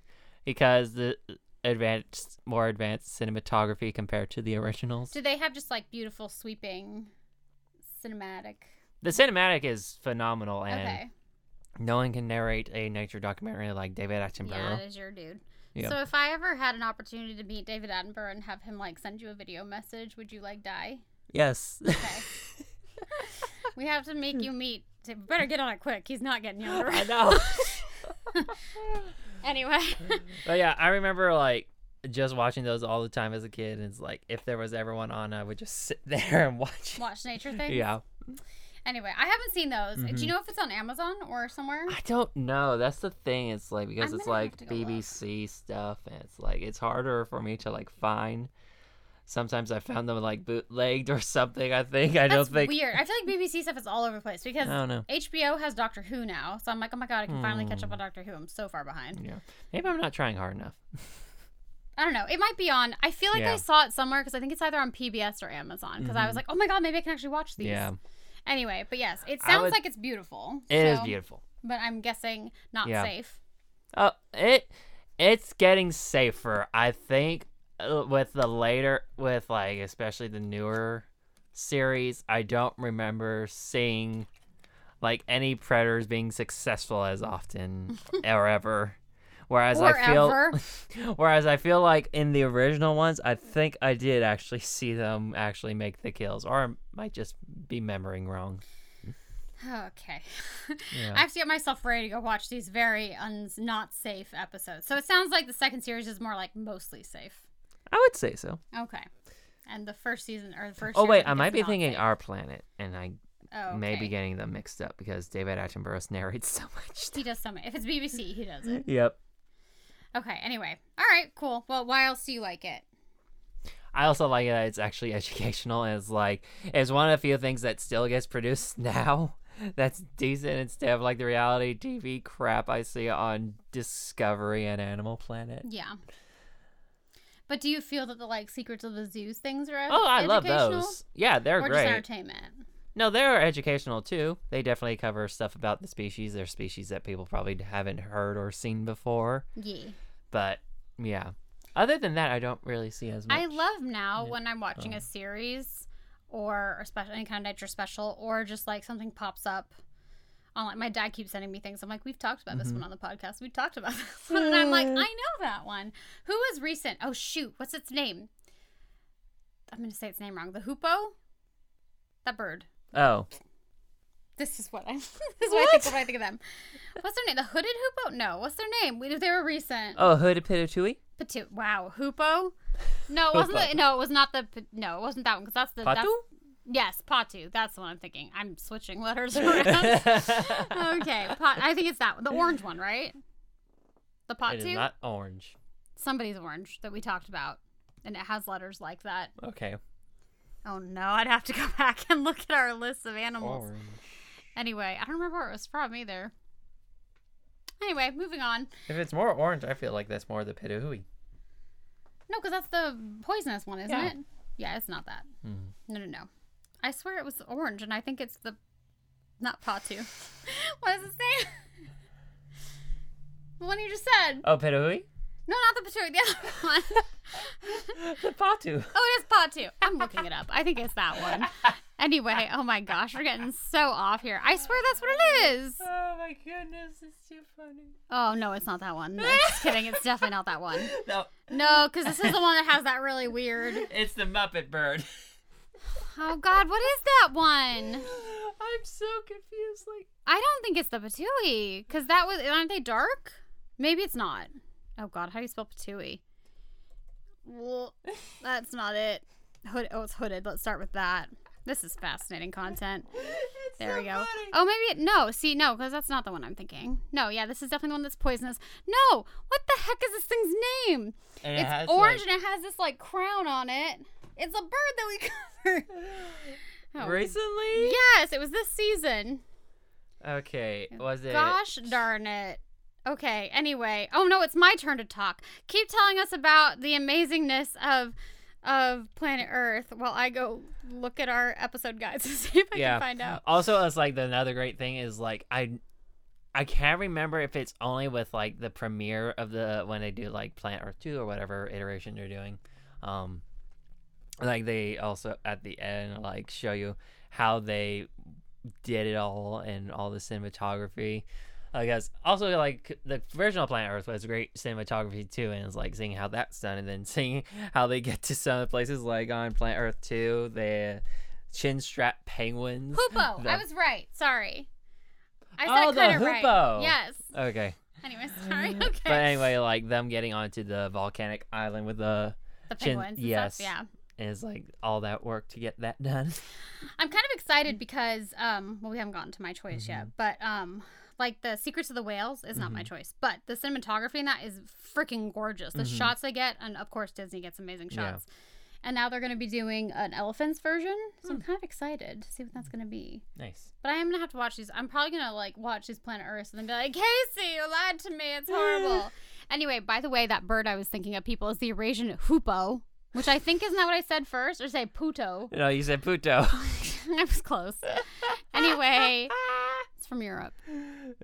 because the advanced more advanced cinematography compared to the originals. Do they have just like beautiful sweeping cinematic? The cinematic is phenomenal and Okay, no one can narrate a nature documentary like David Attenborough. yeah, it is your dude. Yeah. So, if I ever had an opportunity to meet David Attenborough and have him like send you a video message, would you like die? yes. Okay. we have to make you meet. We better get on it quick. He's not getting younger. I know. anyway. But yeah, I remember like just watching those all the time as a kid. And it's like if there was ever one on, I would just sit there and watch. Watch nature things. Yeah. Anyway, I haven't seen those. Do Mhm. you know if it's on Amazon or somewhere? I don't know. That's the thing. It's like because I'm it's like go look. BBC stuff, and it's like it's harder for me to like find. Sometimes I found them like bootlegged or something. I think I That's don't think. weird. I feel like BBC stuff is all over the place because I don't know. HBO has Doctor Who now. So I'm like, oh my god, I can finally catch up Hmm. on Doctor Who. I'm so far behind. Yeah, maybe I'm not trying hard enough. I don't know. It might be on. I feel like I saw it somewhere because I think it's either on PBS or Amazon. Because I was Mhm. like, oh my god, maybe I can actually watch these. Yeah, Anyway, but yes, it sounds would- like it's beautiful. it is so- beautiful. But I'm guessing not Yeah. safe. Oh, it it's getting safer. I think uh, with the later with like especially the newer series, I don't remember seeing like any predators being successful as often or ever. Whereas Or I feel ever. whereas I feel like in the original ones, I think I did actually see them actually make the kills or I might just be remembering wrong. Okay. Yeah. I have to get myself ready to go watch these very un- not safe episodes. So it sounds like the second series is more like mostly safe. I would say so. Okay. And the first season or the first. Oh wait, I might be thinking safe. Our Planet and I Oh, may be getting them mixed up because David Attenborough narrates so much. He does so many. If it's BBC, he does it. Yep. Okay. Anyway. All right. Cool. Well, why else do you like it? I also like that it's actually educational and it's like it's one of the few things that still gets produced now that's decent instead of like the reality TV crap I see on Discovery and Animal Planet. Yeah. But do you feel that the like Secrets of the Zoos things are Oh, I love those. Yeah, they're or just great. entertainment? No, they're educational too. They definitely cover stuff about the species. They're species that people probably haven't heard or seen before. Yeah. But yeah. Other than that, I don't really see as much. I love now Yeah. when I'm watching Oh. a series or a special any kind of nature special or just like something pops up on like my dad keeps sending me things. I'm like, we've talked about this Mhm. one on the podcast. We talked about this one. And I'm like, I know that one. Who was recent? Oh shoot, what's its name? I'm gonna say its name wrong. The hoopoe? That bird. Oh, This is what I this is what, I think when I think of them. What's their name? The hooded hoopoe? No, what's their name? We- They were recent. oh, Hooded Pitohui. Patu- wow, hoopoe? No, it wasn't. The, no, it was not the. No, it wasn't that one because that's the. That's, Patu? yes, patu. That's the one I'm thinking. I'm switching letters around. okay, pot. I think it's that one, the orange one, right? The It is patu. not orange. Somebody's orange that we talked about, and it has letters like that. Okay. Oh no, I'd have to go back and look at our list of animals. Orange. Anyway, I don't remember where it was from either. Anyway, moving on. If it's more orange, I feel like that's more the Pitohui. No, because that's the poisonous one, isn't Yeah. it? Yeah, it's not that. Mm. No, no, no. I swear it was orange, and I think it's the not Patu. what does it say? the one you just said. Oh, Pitohui? No, not the Patu. The other one. The Patu. oh, it is Patu. I'm looking it up. I think it's that one. Anyway, oh my gosh, we're getting so off here. I swear that's what it is. Oh my goodness, it's too funny. Oh no, it's not that one. No, just kidding. It's definitely not that one. No, No, because this is the one that has that really weird. it's the Muppet Bird. Oh God, what is that one? I'm so confused. Like, I don't think it's the patooey because that was aren't they dark? Maybe it's not. Oh God, how do you spell patooey? Well, that's not it. Hood. Oh, it's hooded. Let's start with that. This is fascinating content. There we go. Oh, maybe it, no. See, no, because that's not the one I'm thinking. No, yeah, this is definitely the one that's poisonous. No, what the heck is this thing's name? And it's has, orange like- and it has this like crown on it. It's a bird that we covered. Oh. Recently? Yes, it was this season. Okay. Was it? Gosh darn it. Okay, anyway. Oh no, it's my turn to talk. Keep telling us about the amazingness of of planet Earth while I go look at our episode guides to see if I Yeah. can find out. Also, it's like the another great thing is like I, I can't remember if it's only with like the premiere of the when they do like Planet Earth two or whatever iteration they're doing, um, like they also at the end like show you how they did it all and all the cinematography. I guess also like the original Planet Earth was great cinematography too, and it's like seeing how that's done, and then seeing how they get to some of the places like on Planet Earth two, the chin strap penguins. Hoopoe. The- I was right. Sorry. I said Oh, the of right. Yes. Okay, Anyway, sorry. Okay. but anyway, like them getting onto the volcanic island with the the penguins. and yes. Stuff, yeah. is like all that work to get that done. I'm kind of excited because um well we haven't gotten to my choice Mm-hmm. yet, but um like the Secrets of the Whales is not my Mm-hmm. choice, but the cinematography in that is freaking gorgeous. The shots they get, and of course Disney gets amazing Mm-hmm. Yeah. shots. And now they're going to be doing an elephants version, so Hmm. I'm kind of excited to see what that's going to be. nice. But I am gonna have to watch these. I'm probably gonna like watch these Planet Earth and then be like, Casey, you lied to me. It's horrible. anyway, by the way, that bird I was thinking of, people, is the Eurasian hoopoe, which I think isn't that what I said first, or say puto. No, you said Puto. I was close. Anyway, from Europe.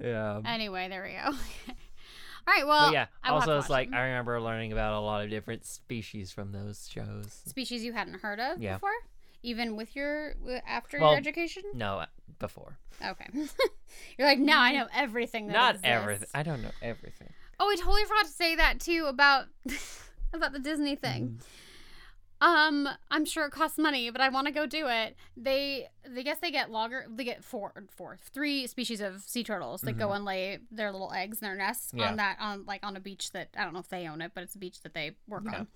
yeah. Anyway, there we go. All right. Well, But yeah. I will have to Also, it's like them. I remember learning about a lot of different species from those shows. species you hadn't heard of Yeah. before, even with your after Well, your education. No, uh, before. Okay. You're like now I know everything. That Not exists. everything. I don't know everything. Oh, I totally forgot to say that too about about the Disney thing. Mm-hmm. Um, I'm sure it costs money, but I want to go do it. They, they guess they get logger, they get four, four, three species of sea turtles that go and lay their little eggs in their nests Mm-hmm. Yeah. on that, on like on a beach that I don't know if they own it, but it's a beach that they work Yeah. on.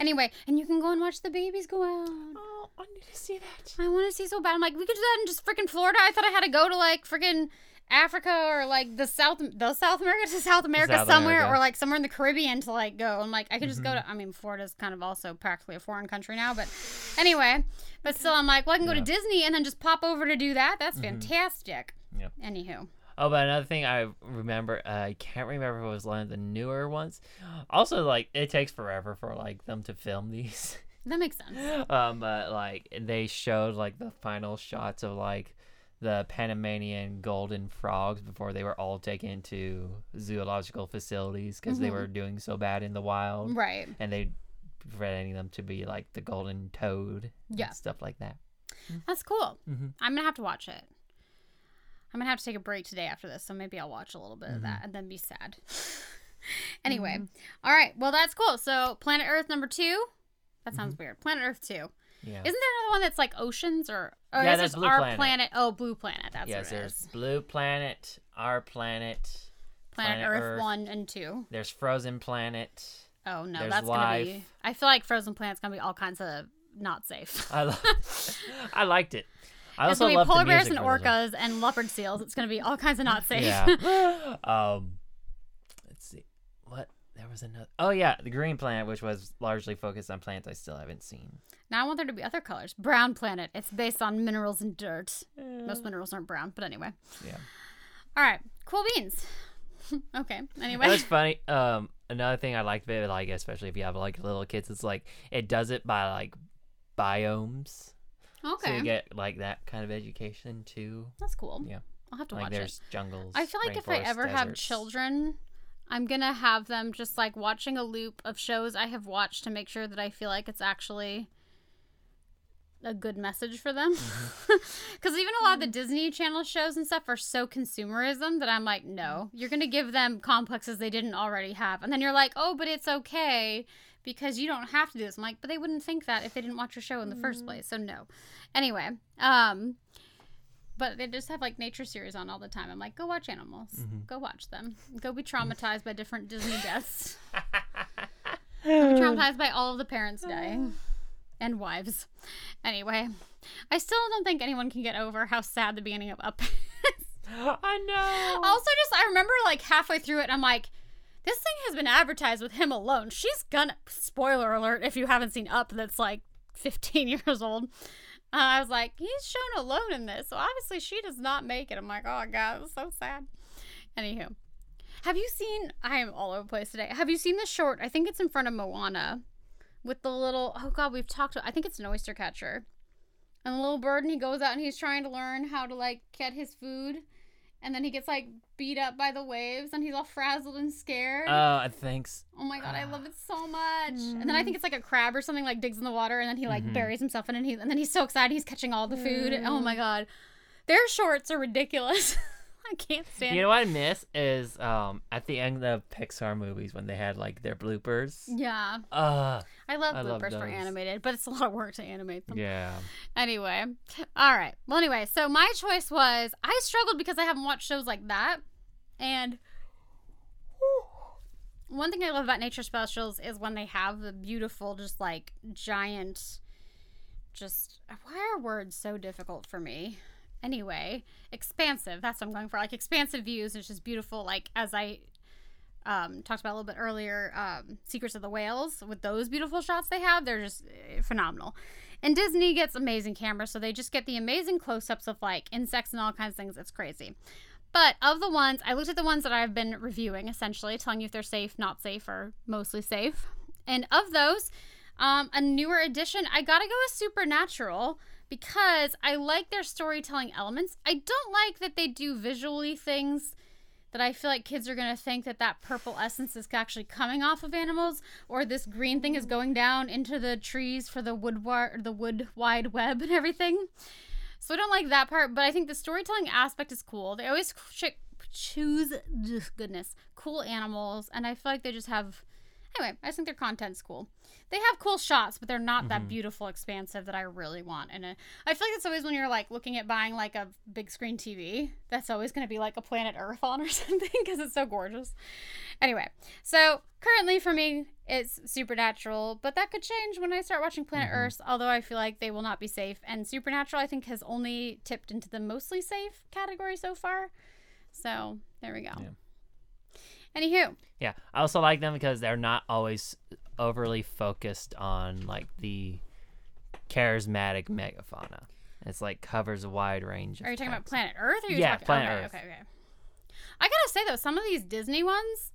Anyway, and you can go and watch the babies go out. Oh, I need to see that. I want to see so bad. I'm like, we could do that in just freaking Florida. I thought I had to go to like freaking Africa or like the South, the South America to South America South somewhere, America. or like somewhere in the Caribbean to like go. I'm like, I could just go to. I mean, Florida's kind of also practically a foreign country now, but anyway. But still, I'm like, well, I can go to Disney and then just pop over to do that. That's fantastic. Yep. Anywho, Oh, but another thing I remember, uh, I can't remember if it was one of the newer ones. Also, like it takes forever for like them to film these. that makes sense. um, but like they showed like the final shots of like the Panamanian golden frogs before they were all taken to zoological facilities because they Mhm. were doing so bad in the wild, Right. and they preventing them to be like the golden toad, and Yeah. stuff like that. That's cool. Mhm. I'm gonna have to watch it. I'm gonna have to take a break today after this, so maybe I'll watch a little bit of Mm-hmm. that and then be sad. anyway, all right. Well, that's cool. So, Planet Earth number two. That sounds Mm-hmm. weird. Planet Earth two. Yeah. Isn't there another one that's like oceans or? or Yeah, is that's Blue our Planet. Oh, Blue Planet. That's yes, there's is. blue planet, our planet. Planet, Planet Earth, Earth. one and two. There's frozen planet. Oh no, There's that's gonna be. I feel like Frozen Planet's gonna be all kinds of not safe. I lo- I liked it. I It's also gonna be polar bears and for this one. orcas and leopard seals. It's gonna be all kinds of not safe. Yeah. um, let's see. What there was another. Oh yeah, the green planet, which was largely focused on plants I still haven't seen. Now I want there to be other colors. Brown planet. It's based on minerals and dirt. Most minerals aren't brown, but anyway. Yeah. All right. Cool beans. okay. Anyway. That's funny. Um, another thing I liked about it, like especially if you have like little kids, it's like it does it by like biomes, Okay. so you get like that kind of education too. That's cool. Yeah. I'll have to like watch it. there's jungles. I feel like if I rainforests, ever have children, I'm gonna have them just like watching a loop of shows I have watched to make sure that I feel like it's actually a good message for them. Because even a lot of the mm. Disney Channel shows and stuff are so consumerism that I'm like, no, mm. you're gonna give them complexes they didn't already have, and then you're like, oh, but it's okay because you don't have to do this. I'm like, but they wouldn't think that if they didn't watch your show in the first mm. place. So no. Anyway, um, but they just have like nature series on all the time. I'm like, go watch animals. Mm-hmm. Go watch them. Go be traumatized by different Disney deaths. traumatized by all of the parents dying and wives. Anyway, I still don't think anyone can get over how sad the beginning of Up is. I know. also, just I remember like halfway through it, I'm like, this thing has been advertised with him alone. She's gonna. Spoiler alert! If you haven't seen Up, that's like 15 years old. Uh, I was like, he's shown alone in this, so obviously she does not make it. I'm like, oh god, it's so sad. Anywho, have you seen? I am all over the place today. Have you seen the short? I think it's in front of Moana, with the little. Oh god, we've talked. I think it's an oyster catcher, and the little bird, and he goes out and he's trying to learn how to like get his food, and then he gets like beat up by the waves, and he's all frazzled and scared. oh Uh, thanks. Oh my god, I love it so much. And then I think it's like a crab or something like digs in the water and then he like Mhm. buries himself in it and, he, and then he's so excited he's catching all the food. Oh my god. Their shorts are ridiculous. I can't stand You know what I miss is um at the end of Pixar movies when they had like their bloopers. Yeah. Uh I love I love bloopers for animated, but it's a lot of work to animate them. yeah. Anyway. All right. Well, anyway, so my choice was I struggled because I haven't watched shows like that. And one thing I love about nature specials is when they have the beautiful, just like giant, just why are words so difficult for me? Anyway, expansive. That's what I'm going for. Like expansive views. It's just beautiful. Like as I um, talked about a little bit earlier, um, Secrets of the Whales with those beautiful shots they have, they're just eh, phenomenal. And Disney gets amazing cameras, so they just get the amazing close-ups of like insects and all kinds of things. It's crazy. But of the ones, I looked at the ones that I've been reviewing, essentially telling you if they're safe, not safe, or mostly safe. And of those, um, a newer edition, I gotta go with Supernatural because I like their storytelling elements. I don't like that they do visually things that I feel like kids are gonna think that that purple essence is actually coming off of animals, or this green thing is mm. going down into the trees for the wood wi- the wood wide web and everything. So I don't like that part, but I think the storytelling aspect is cool. They always ch- choose, goodness, cool animals, and I feel like they just have. Anyway, I just think their content's cool. They have cool shots, but they're not that mm-hmm. beautiful, expansive that I really want. And uh, I feel like it's always when you're like looking at buying like a big screen TV, that's always going to be like a Planet Earth on or something because it's so gorgeous. Anyway, so currently for me, it's Supernatural, but that could change when I start watching Planet mm-hmm. Earth, although I feel like they will not be safe. And Supernatural, I think, has only tipped into the mostly safe category so far. So there we go. Yeah. Anywho, Yeah. I also like them because they're not always overly focused on like the charismatic megafauna. It's like covers a wide range. Of are you talking about. Planet Earth? Or are you Yeah, talking, Planet okay, Earth. Okay, okay. I gotta say though, some of these Disney ones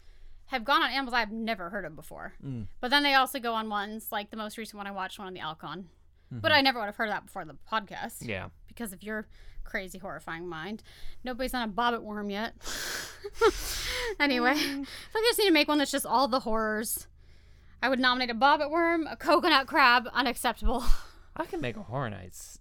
have gone on animals I've never heard of before. Mm. But then they also go on ones like the most recent one I watched, one on the Alcon. But Mhm. I never would have heard of that before the podcast. Yeah. because of your crazy horrifying mind. Nobody's on a bobbit worm yet. anyway, I feel I just need to make one that's just all the horrors. I would nominate a bobbit worm, a coconut crab, unacceptable. I can make a horror nights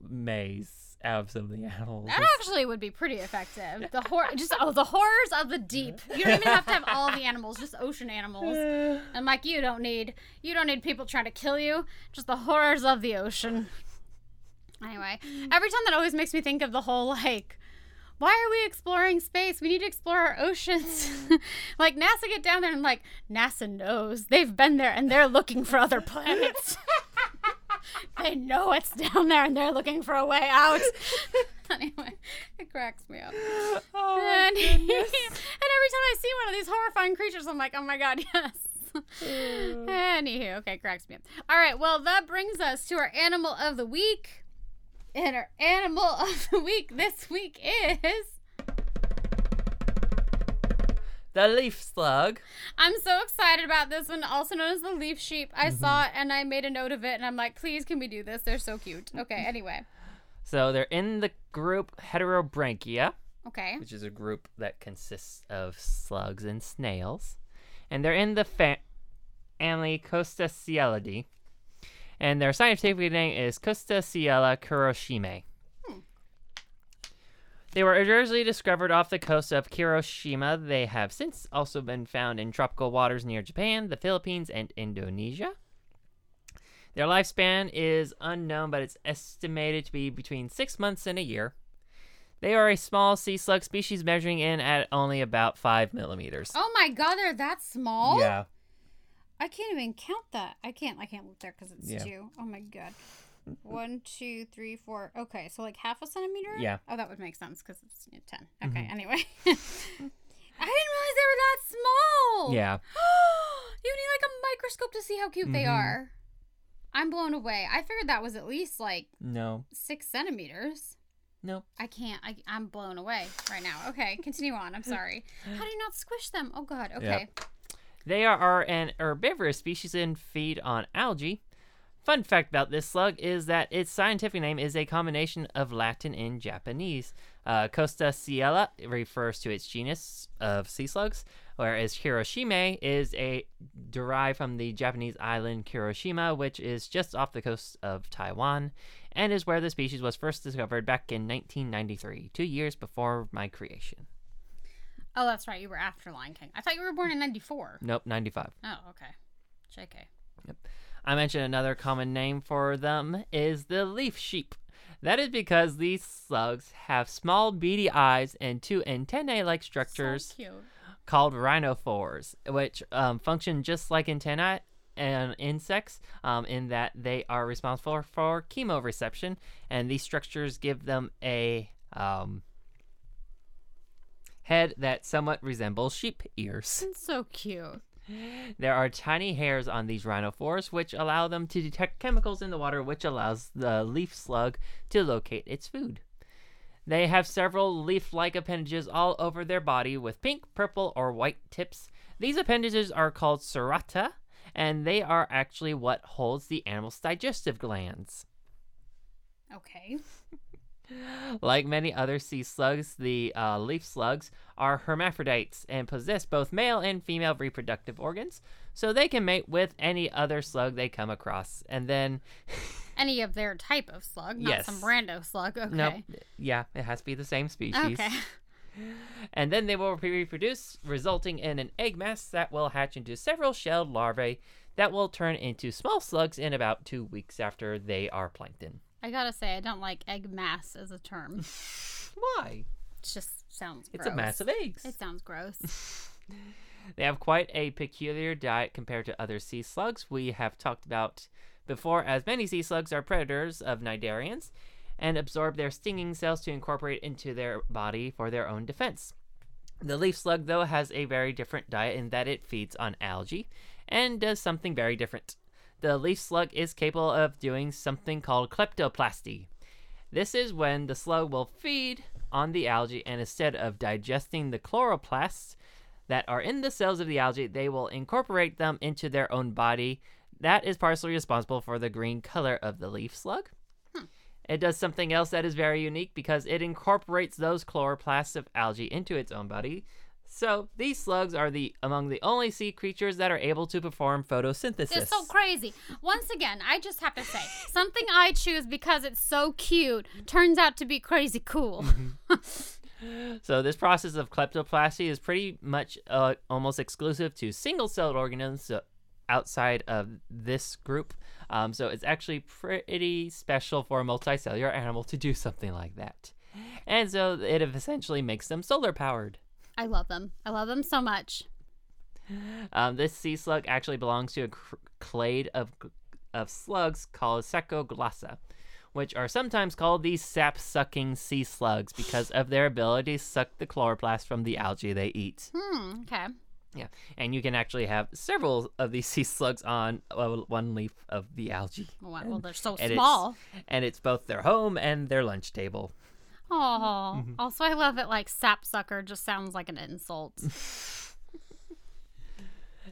maze out of the animals. That actually would be pretty effective. The hor just oh the horrors of the deep. You don't even have to have all the animals, just ocean animals. I'm like, you don't need you don't need people trying to kill you. Just the horrors of the ocean. Anyway, every time that always makes me think of the whole like, why are we exploring space? We need to explore our oceans. like NASA get down there and like NASA knows they've been there and they're looking for other planets. they know what's down there and they're looking for a way out. anyway, it cracks me up. oh And, and every time I see one of these horrifying creatures, I'm like, oh my god, yes. Anywho, okay, cracks me up. All right, well, that brings us to our animal of the week. And our animal of the week this week is. The leaf slug. I'm so excited about this one, also known as the leaf sheep. I mm-hmm. saw it and I made a note of it, and I'm like, please, can we do this? They're so cute. Okay, anyway. So they're in the group Heterobranchia, Okay. which is a group that consists of slugs and snails, and they're in the fa- family Costasiellidae, and their scientific name is Costasiella kuroshimae. They were originally discovered off the coast of Kuroshima. They have since also been found in tropical waters near Japan, the Philippines, and Indonesia. Their lifespan is unknown, but it's estimated to be between six months and a year. They are a small sea slug species measuring in at only about five millimeters. Oh my god, they're that small? Yeah. I can't even count that. I can't. I can't look there because it's Yeah. two. Oh my god. One, two, three, four. Okay, so like half a centimeter. Yeah. Oh, that would make sense because it's 10 Okay. Mhm. Anyway, I didn't realize they were that small. Yeah. you need like a microscope to see how cute they Mhm. are. I'm blown away. I figured that was at least like No. six centimeters. Nope. I can't. I, I'm blown away right now. Okay, continue on. I'm sorry. How do you not squish them? Oh God. Okay. They are an herbivorous species and feed on algae. Fun fact about this slug is that its scientific name is a combination of Latin and Japanese. Uh, Costasiella refers to its genus of sea slugs, whereas kuroshimae is a derived from the Japanese island Kuroshima, which is just off the coast of Taiwan, and is where the species was first discovered back in 1993, two years before my creation. Oh, that's right. You were after Lion King. I thought you were born in '94. Nope, 95. Oh, okay. JK. I mentioned another common name for them is the leaf sheep. That is because these slugs have small beady eyes and two antennae like structures So called rhinophores, which um, function just like antennae and insects um, in that they are responsible for chemoreception, and these structures give them a um, head that somewhat resembles sheep ears. It's so cute. There are tiny hairs on these rhinophores, which allow them to detect chemicals in the water, which allows the leaf slug to locate its food. They have several leaf like appendages all over their body with pink, purple, or white tips. These appendages are called cerata, and they are actually what holds the animal's digestive glands. Okay. Like many other sea slugs, the uh, leaf slugs are hermaphrodites and possess both male and female reproductive organs, so they can mate with any other slug they come across. And then, Any of their type of slug, not Yes. some rando slug. Okay. nope, yeah, it has to be the same species. Okay. And then they will reproduce, resulting in an egg mass that will hatch into several shelled larvae that will turn into small slugs in about two weeks after they are plankton. I gotta say, I don't like egg mass as a term. Why? It just sounds. gross. It's a mass of eggs. It sounds gross. They have quite a peculiar diet compared to other sea slugs we have talked about before, as many sea slugs are predators of cnidarians and absorb their stinging cells to incorporate into their body for their own defense. The leaf slug, though, has a very different diet in that it feeds on algae and does something very different. The leaf slug is capable of doing something called kleptoplasty. This is when the slug will feed on the algae and instead of digesting the chloroplasts, that are in the cells of the algae, they will incorporate them into their own body. That is partially responsible for the green color of the leaf slug. Hmm. It does something else that is very unique because it incorporates those chloroplasts of algae into its own body. So these slugs are the among the only sea creatures that are able to perform photosynthesis. It's so crazy. Once again, I just have to say something I choose because it's so cute turns out to be crazy cool. So this process of kleptoplasty is pretty much uh, almost exclusive to single-celled organisms outside of this group. Um, so it's actually pretty special for a multicellular animal to do something like that. And so it essentially makes them solar-powered. I love them. I love them so much. Um, this sea slug actually belongs to a cr- clade of of slugs called Sacoglossa, which are sometimes called the sap-sucking sea slugs because of their ability to suck the chloroplast from the algae they eat. Hmm. Okay. Yeah, and you can actually have several of these sea slugs on uh, one leaf of the algae, Well, well they're so and it's- small. and it's both their home and their lunch table. Oh. Mm-hmm. Also, I love it. Like sapsucker just sounds like an insult.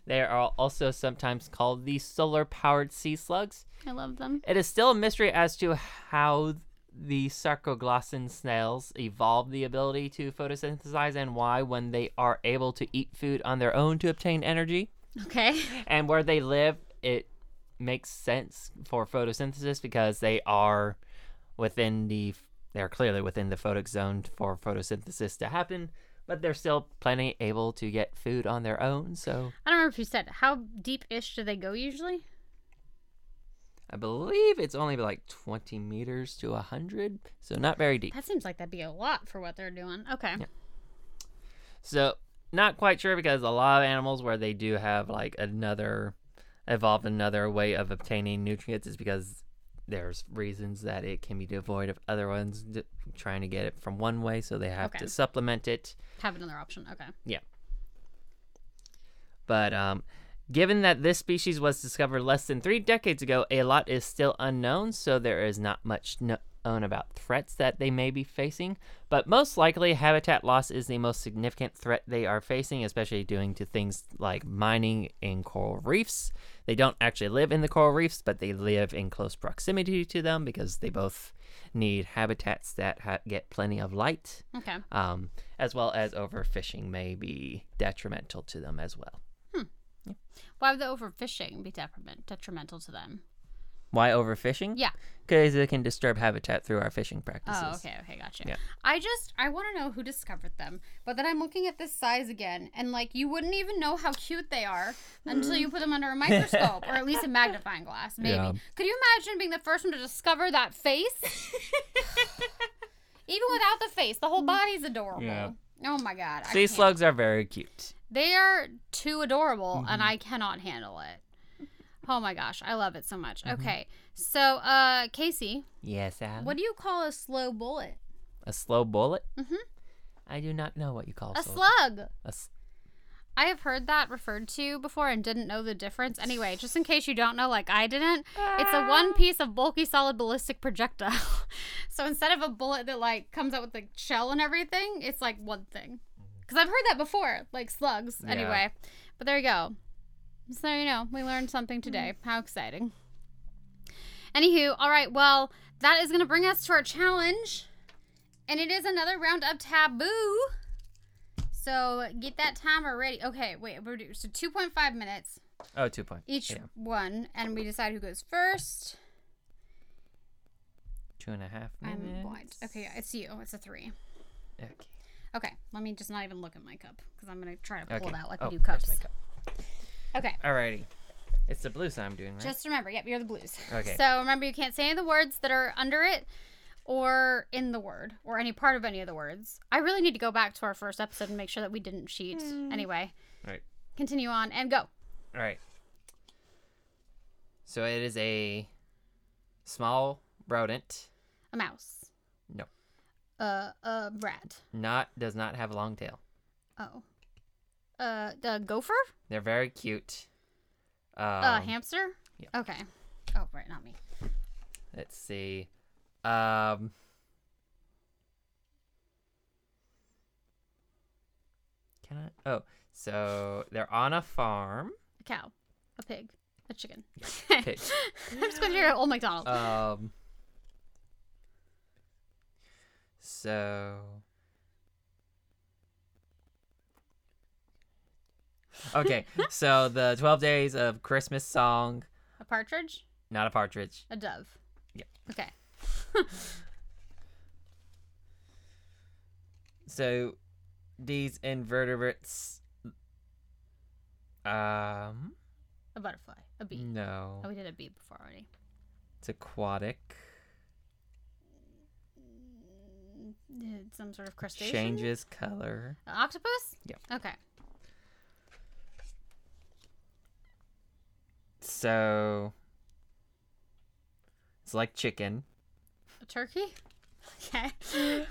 They are also sometimes called the solar-powered sea slugs. I love them. It is still a mystery as to how the sacoglossan snails evolved the ability to photosynthesize and why, when they are able to eat food on their own to obtain energy, Okay. and where they live, it makes sense for photosynthesis because they are within the they're clearly within the photic zone for photosynthesis to happen, but they're still plenty able to get food on their own. So I don't remember if you said how deep ish do they go usually? I believe it's only like 20 meters to 100, so not very deep. That seems like that'd be a lot for what they're doing. Okay. Yeah. So, not quite sure because a lot of animals where they do have like another evolved another way of obtaining nutrients is because there's reasons that it can be devoid of other ones d- trying to get it from one way, so they have Okay. to supplement it. Have another option. Okay. Yeah. But um, given that this species was discovered less than three decades ago, a lot is still unknown, so there is not much kno- known about threats that they may be facing. But most likely, habitat loss is the most significant threat they are facing, especially due to things like mining in coral reefs. They don't actually live in the coral reefs, but they live in close proximity to them because they both need habitats that ha- get plenty of light, Okay. um, as well as overfishing may be detrimental to them as well. Why would the overfishing be detriment, detrimental to them? Why overfishing? Yeah. Because it can disturb habitat through our fishing practices. Oh, okay, okay, gotcha. Yeah. I just I want to know who discovered them, but then I'm looking at this size again, and like you wouldn't even know how cute they are until you put them under a microscope or at least a magnifying glass, maybe. Yeah. Could you imagine being the first one to discover that face? even without the face, the whole body's adorable. Yeah. Oh my god. I Sea slugs are very cute. They are too adorable, and Mm-hmm. I cannot handle it. Oh my gosh, I love it so much. Mm-hmm. Okay, so uh, Casey, Yes, Al. what do you call a slow bullet? A slow bullet? Mhm. I do not know what you call A slow. slug. A I have heard that referred to before and didn't know the difference. Anyway, just in case you don't know, like I didn't, it's a one piece of bulky solid ballistic projectile. so instead of a bullet that like comes out with the shell and everything, it's like one thing. Because I've heard that before, like slugs. Yeah. Anyway, but there you go. So you know, we learned something hmm. today. How exciting. Anywho, all right, well, that is going to bring us to our challenge. And it is another round of taboo. So get that timer ready. Okay, wait, we're do- so 2.5 minutes oh, two point. each Yeah. one, and we decide who goes first. Two and a half minutes. I'm blind. Okay, it's you. It's a three. Okay. Okay, let me just not even look at my cup because I'm gonna try to pull Okay. it out like oh, we do cups. There's my cup. Okay, Alrighty. It's the blues I'm doing, right? just remember, yep, you're the blues. Okay. So remember, you can't say any of the words that are under it or in the word or any part of any of the words. I really need to go back to our first episode and make sure that we didn't cheat. Anyway, Right. continue on and go. Alright. So it is a small rodent. A mouse. No. Uh, a rat. Not does not have a long tail. Oh. Uh, the gopher? They're very cute. Um, uh, hamster? yeah. Okay. Oh, right, not me. Let's see. Um. Can I? Oh, so they're on a farm. A cow. A pig. A chicken. pig. I'm just going to hear Old McDonald. Um. So. Okay, so the 12 days of Christmas song, a partridge? not a partridge. A dove. Yeah. Okay. So these invertebrates um A butterfly. A bee. no. Oh, we did a bee before already. It's aquatic. Some sort of crustacean? Changes color. An octopus? Yep. Okay. So it's like chicken. A turkey? Okay.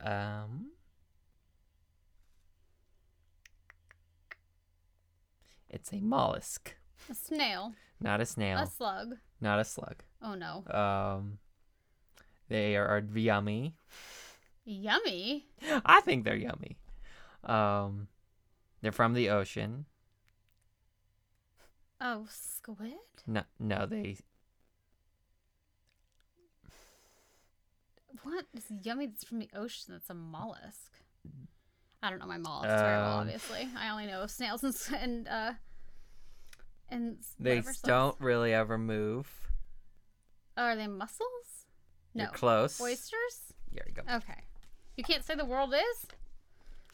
Um It's a mollusk, A snail. not a snail, A slug. not a slug. Oh no. Um they are yummy. Yummy. I think they're yummy. Um they're from the ocean. Oh, squid? No, no, they What is yummy that's from the ocean that's a mollusk? I don't know my mollusks very well, Um, obviously. I only know snails and, and uh and they don't really ever move. Oh, are they mussels? No. You're close. Oysters? There you go. Okay. You can't say the world is?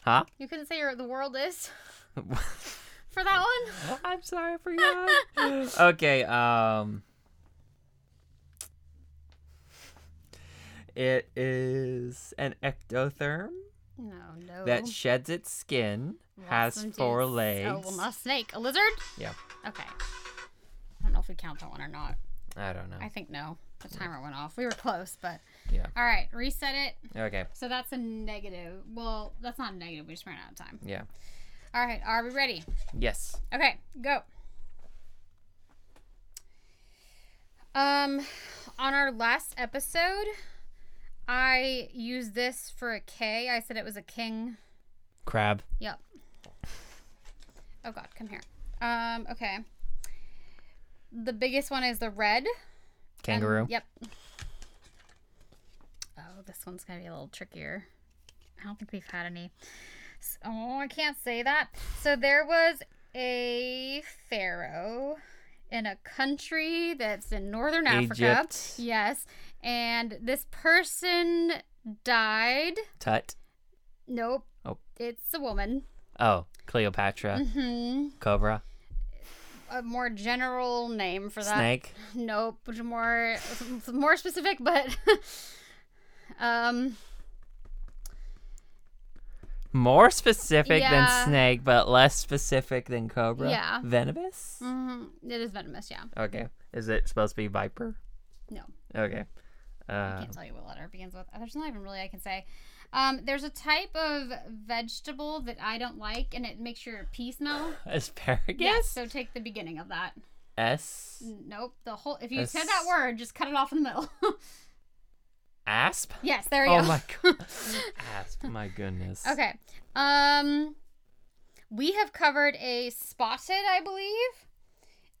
Huh? You couldn't say the world is for that one? I'm sorry, I forgot. okay, um It is an ectotherm No, no. that sheds its skin, has four juice. legs. Oh, well, not a snake. A lizard? Yeah. Okay. I don't know if we count that one or not. I don't know. I think no. The timer went off. We were close, but Yeah. All right, reset it. Okay. So that's a negative. Well, that's not a negative. We just ran out of time. Yeah. All right, are we ready? Yes. Okay, go. Um, on our last episode, I used this for a K. I said it was a king. Crab. Yep. Oh God, come here. Um, okay. The biggest one is the red. and- Kangaroo. yep. Oh, this one's gonna be a little trickier. I don't think we've had any. Oh, I can't say that. So there was a pharaoh in a country that's in northern Africa. Egypt. Yes, and this person died. Tut. Nope. Oh. It's a woman. Oh, Cleopatra. Hmm. Cobra. A more general name for that. Snake. Nope, which more more specific, but um, More specific Yeah. than snake, but less specific than cobra. Yeah. Venomous. mhm, it is venomous. Yeah. Okay. Is it supposed to be viper? No, Okay. I Uh, can't tell you what letter it begins with. There's not even really I can say. Um, there's a type of vegetable that I don't like, and it makes your pee smell. asparagus. Yes. So take the beginning of that. S. Nope. The whole. If you said that word, just cut it off in the middle. Asp. yes. There you Oh go. my god. Asp. My goodness. Okay. Um we have covered a spotted, I believe.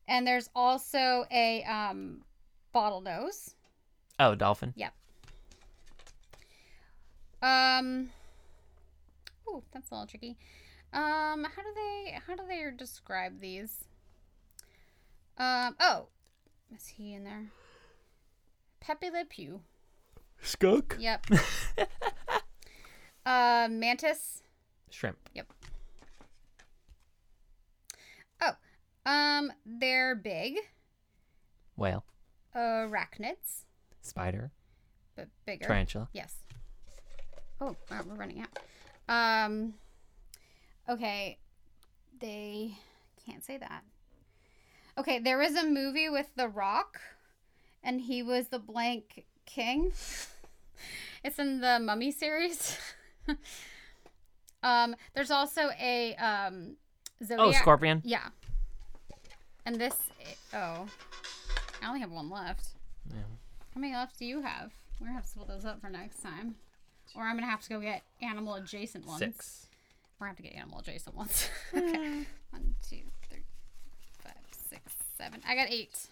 And there's also a um bottlenose. Oh, dolphin. Yep. Um Oh, that's a little tricky. Um how do they how do they describe these? Um oh, is he in there? Pepe Le Pew. Skunk. Yep. uh mantis. Shrimp. Yep. Oh, um they're big. Whale. Arachnids. Spider. but bigger. Tarantula. Yes. Oh, wow, we're running out. Um. Okay, they can't say that. Okay, there was a movie with The Rock, and he was the blank king. it's in the Mummy series. um, there's also a um zodiac. Oh, scorpion. Yeah. And this, oh, I only have one left. Yeah. How many left do you have? We're gonna have to split those up for next time, or I'm gonna have to go get animal adjacent ones. Six. We're gonna have to get animal adjacent ones. okay. One, two, three, five, six, seven. I got eight.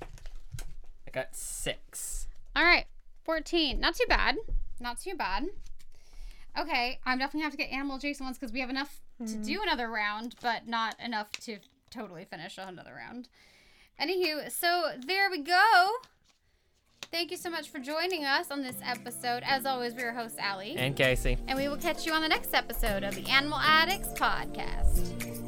I got six. All right, fourteen. Not too bad. Not too bad. Okay, I'm definitely gonna have to get animal adjacent ones because we have enough to hmm. do another round, but not enough to totally finish another round. Anywho, so there we go. Thank you so much for joining us on this episode. As always, we're your host, Allie. And Casey. And we will catch you on the next episode of the Animal Addicts Podcast.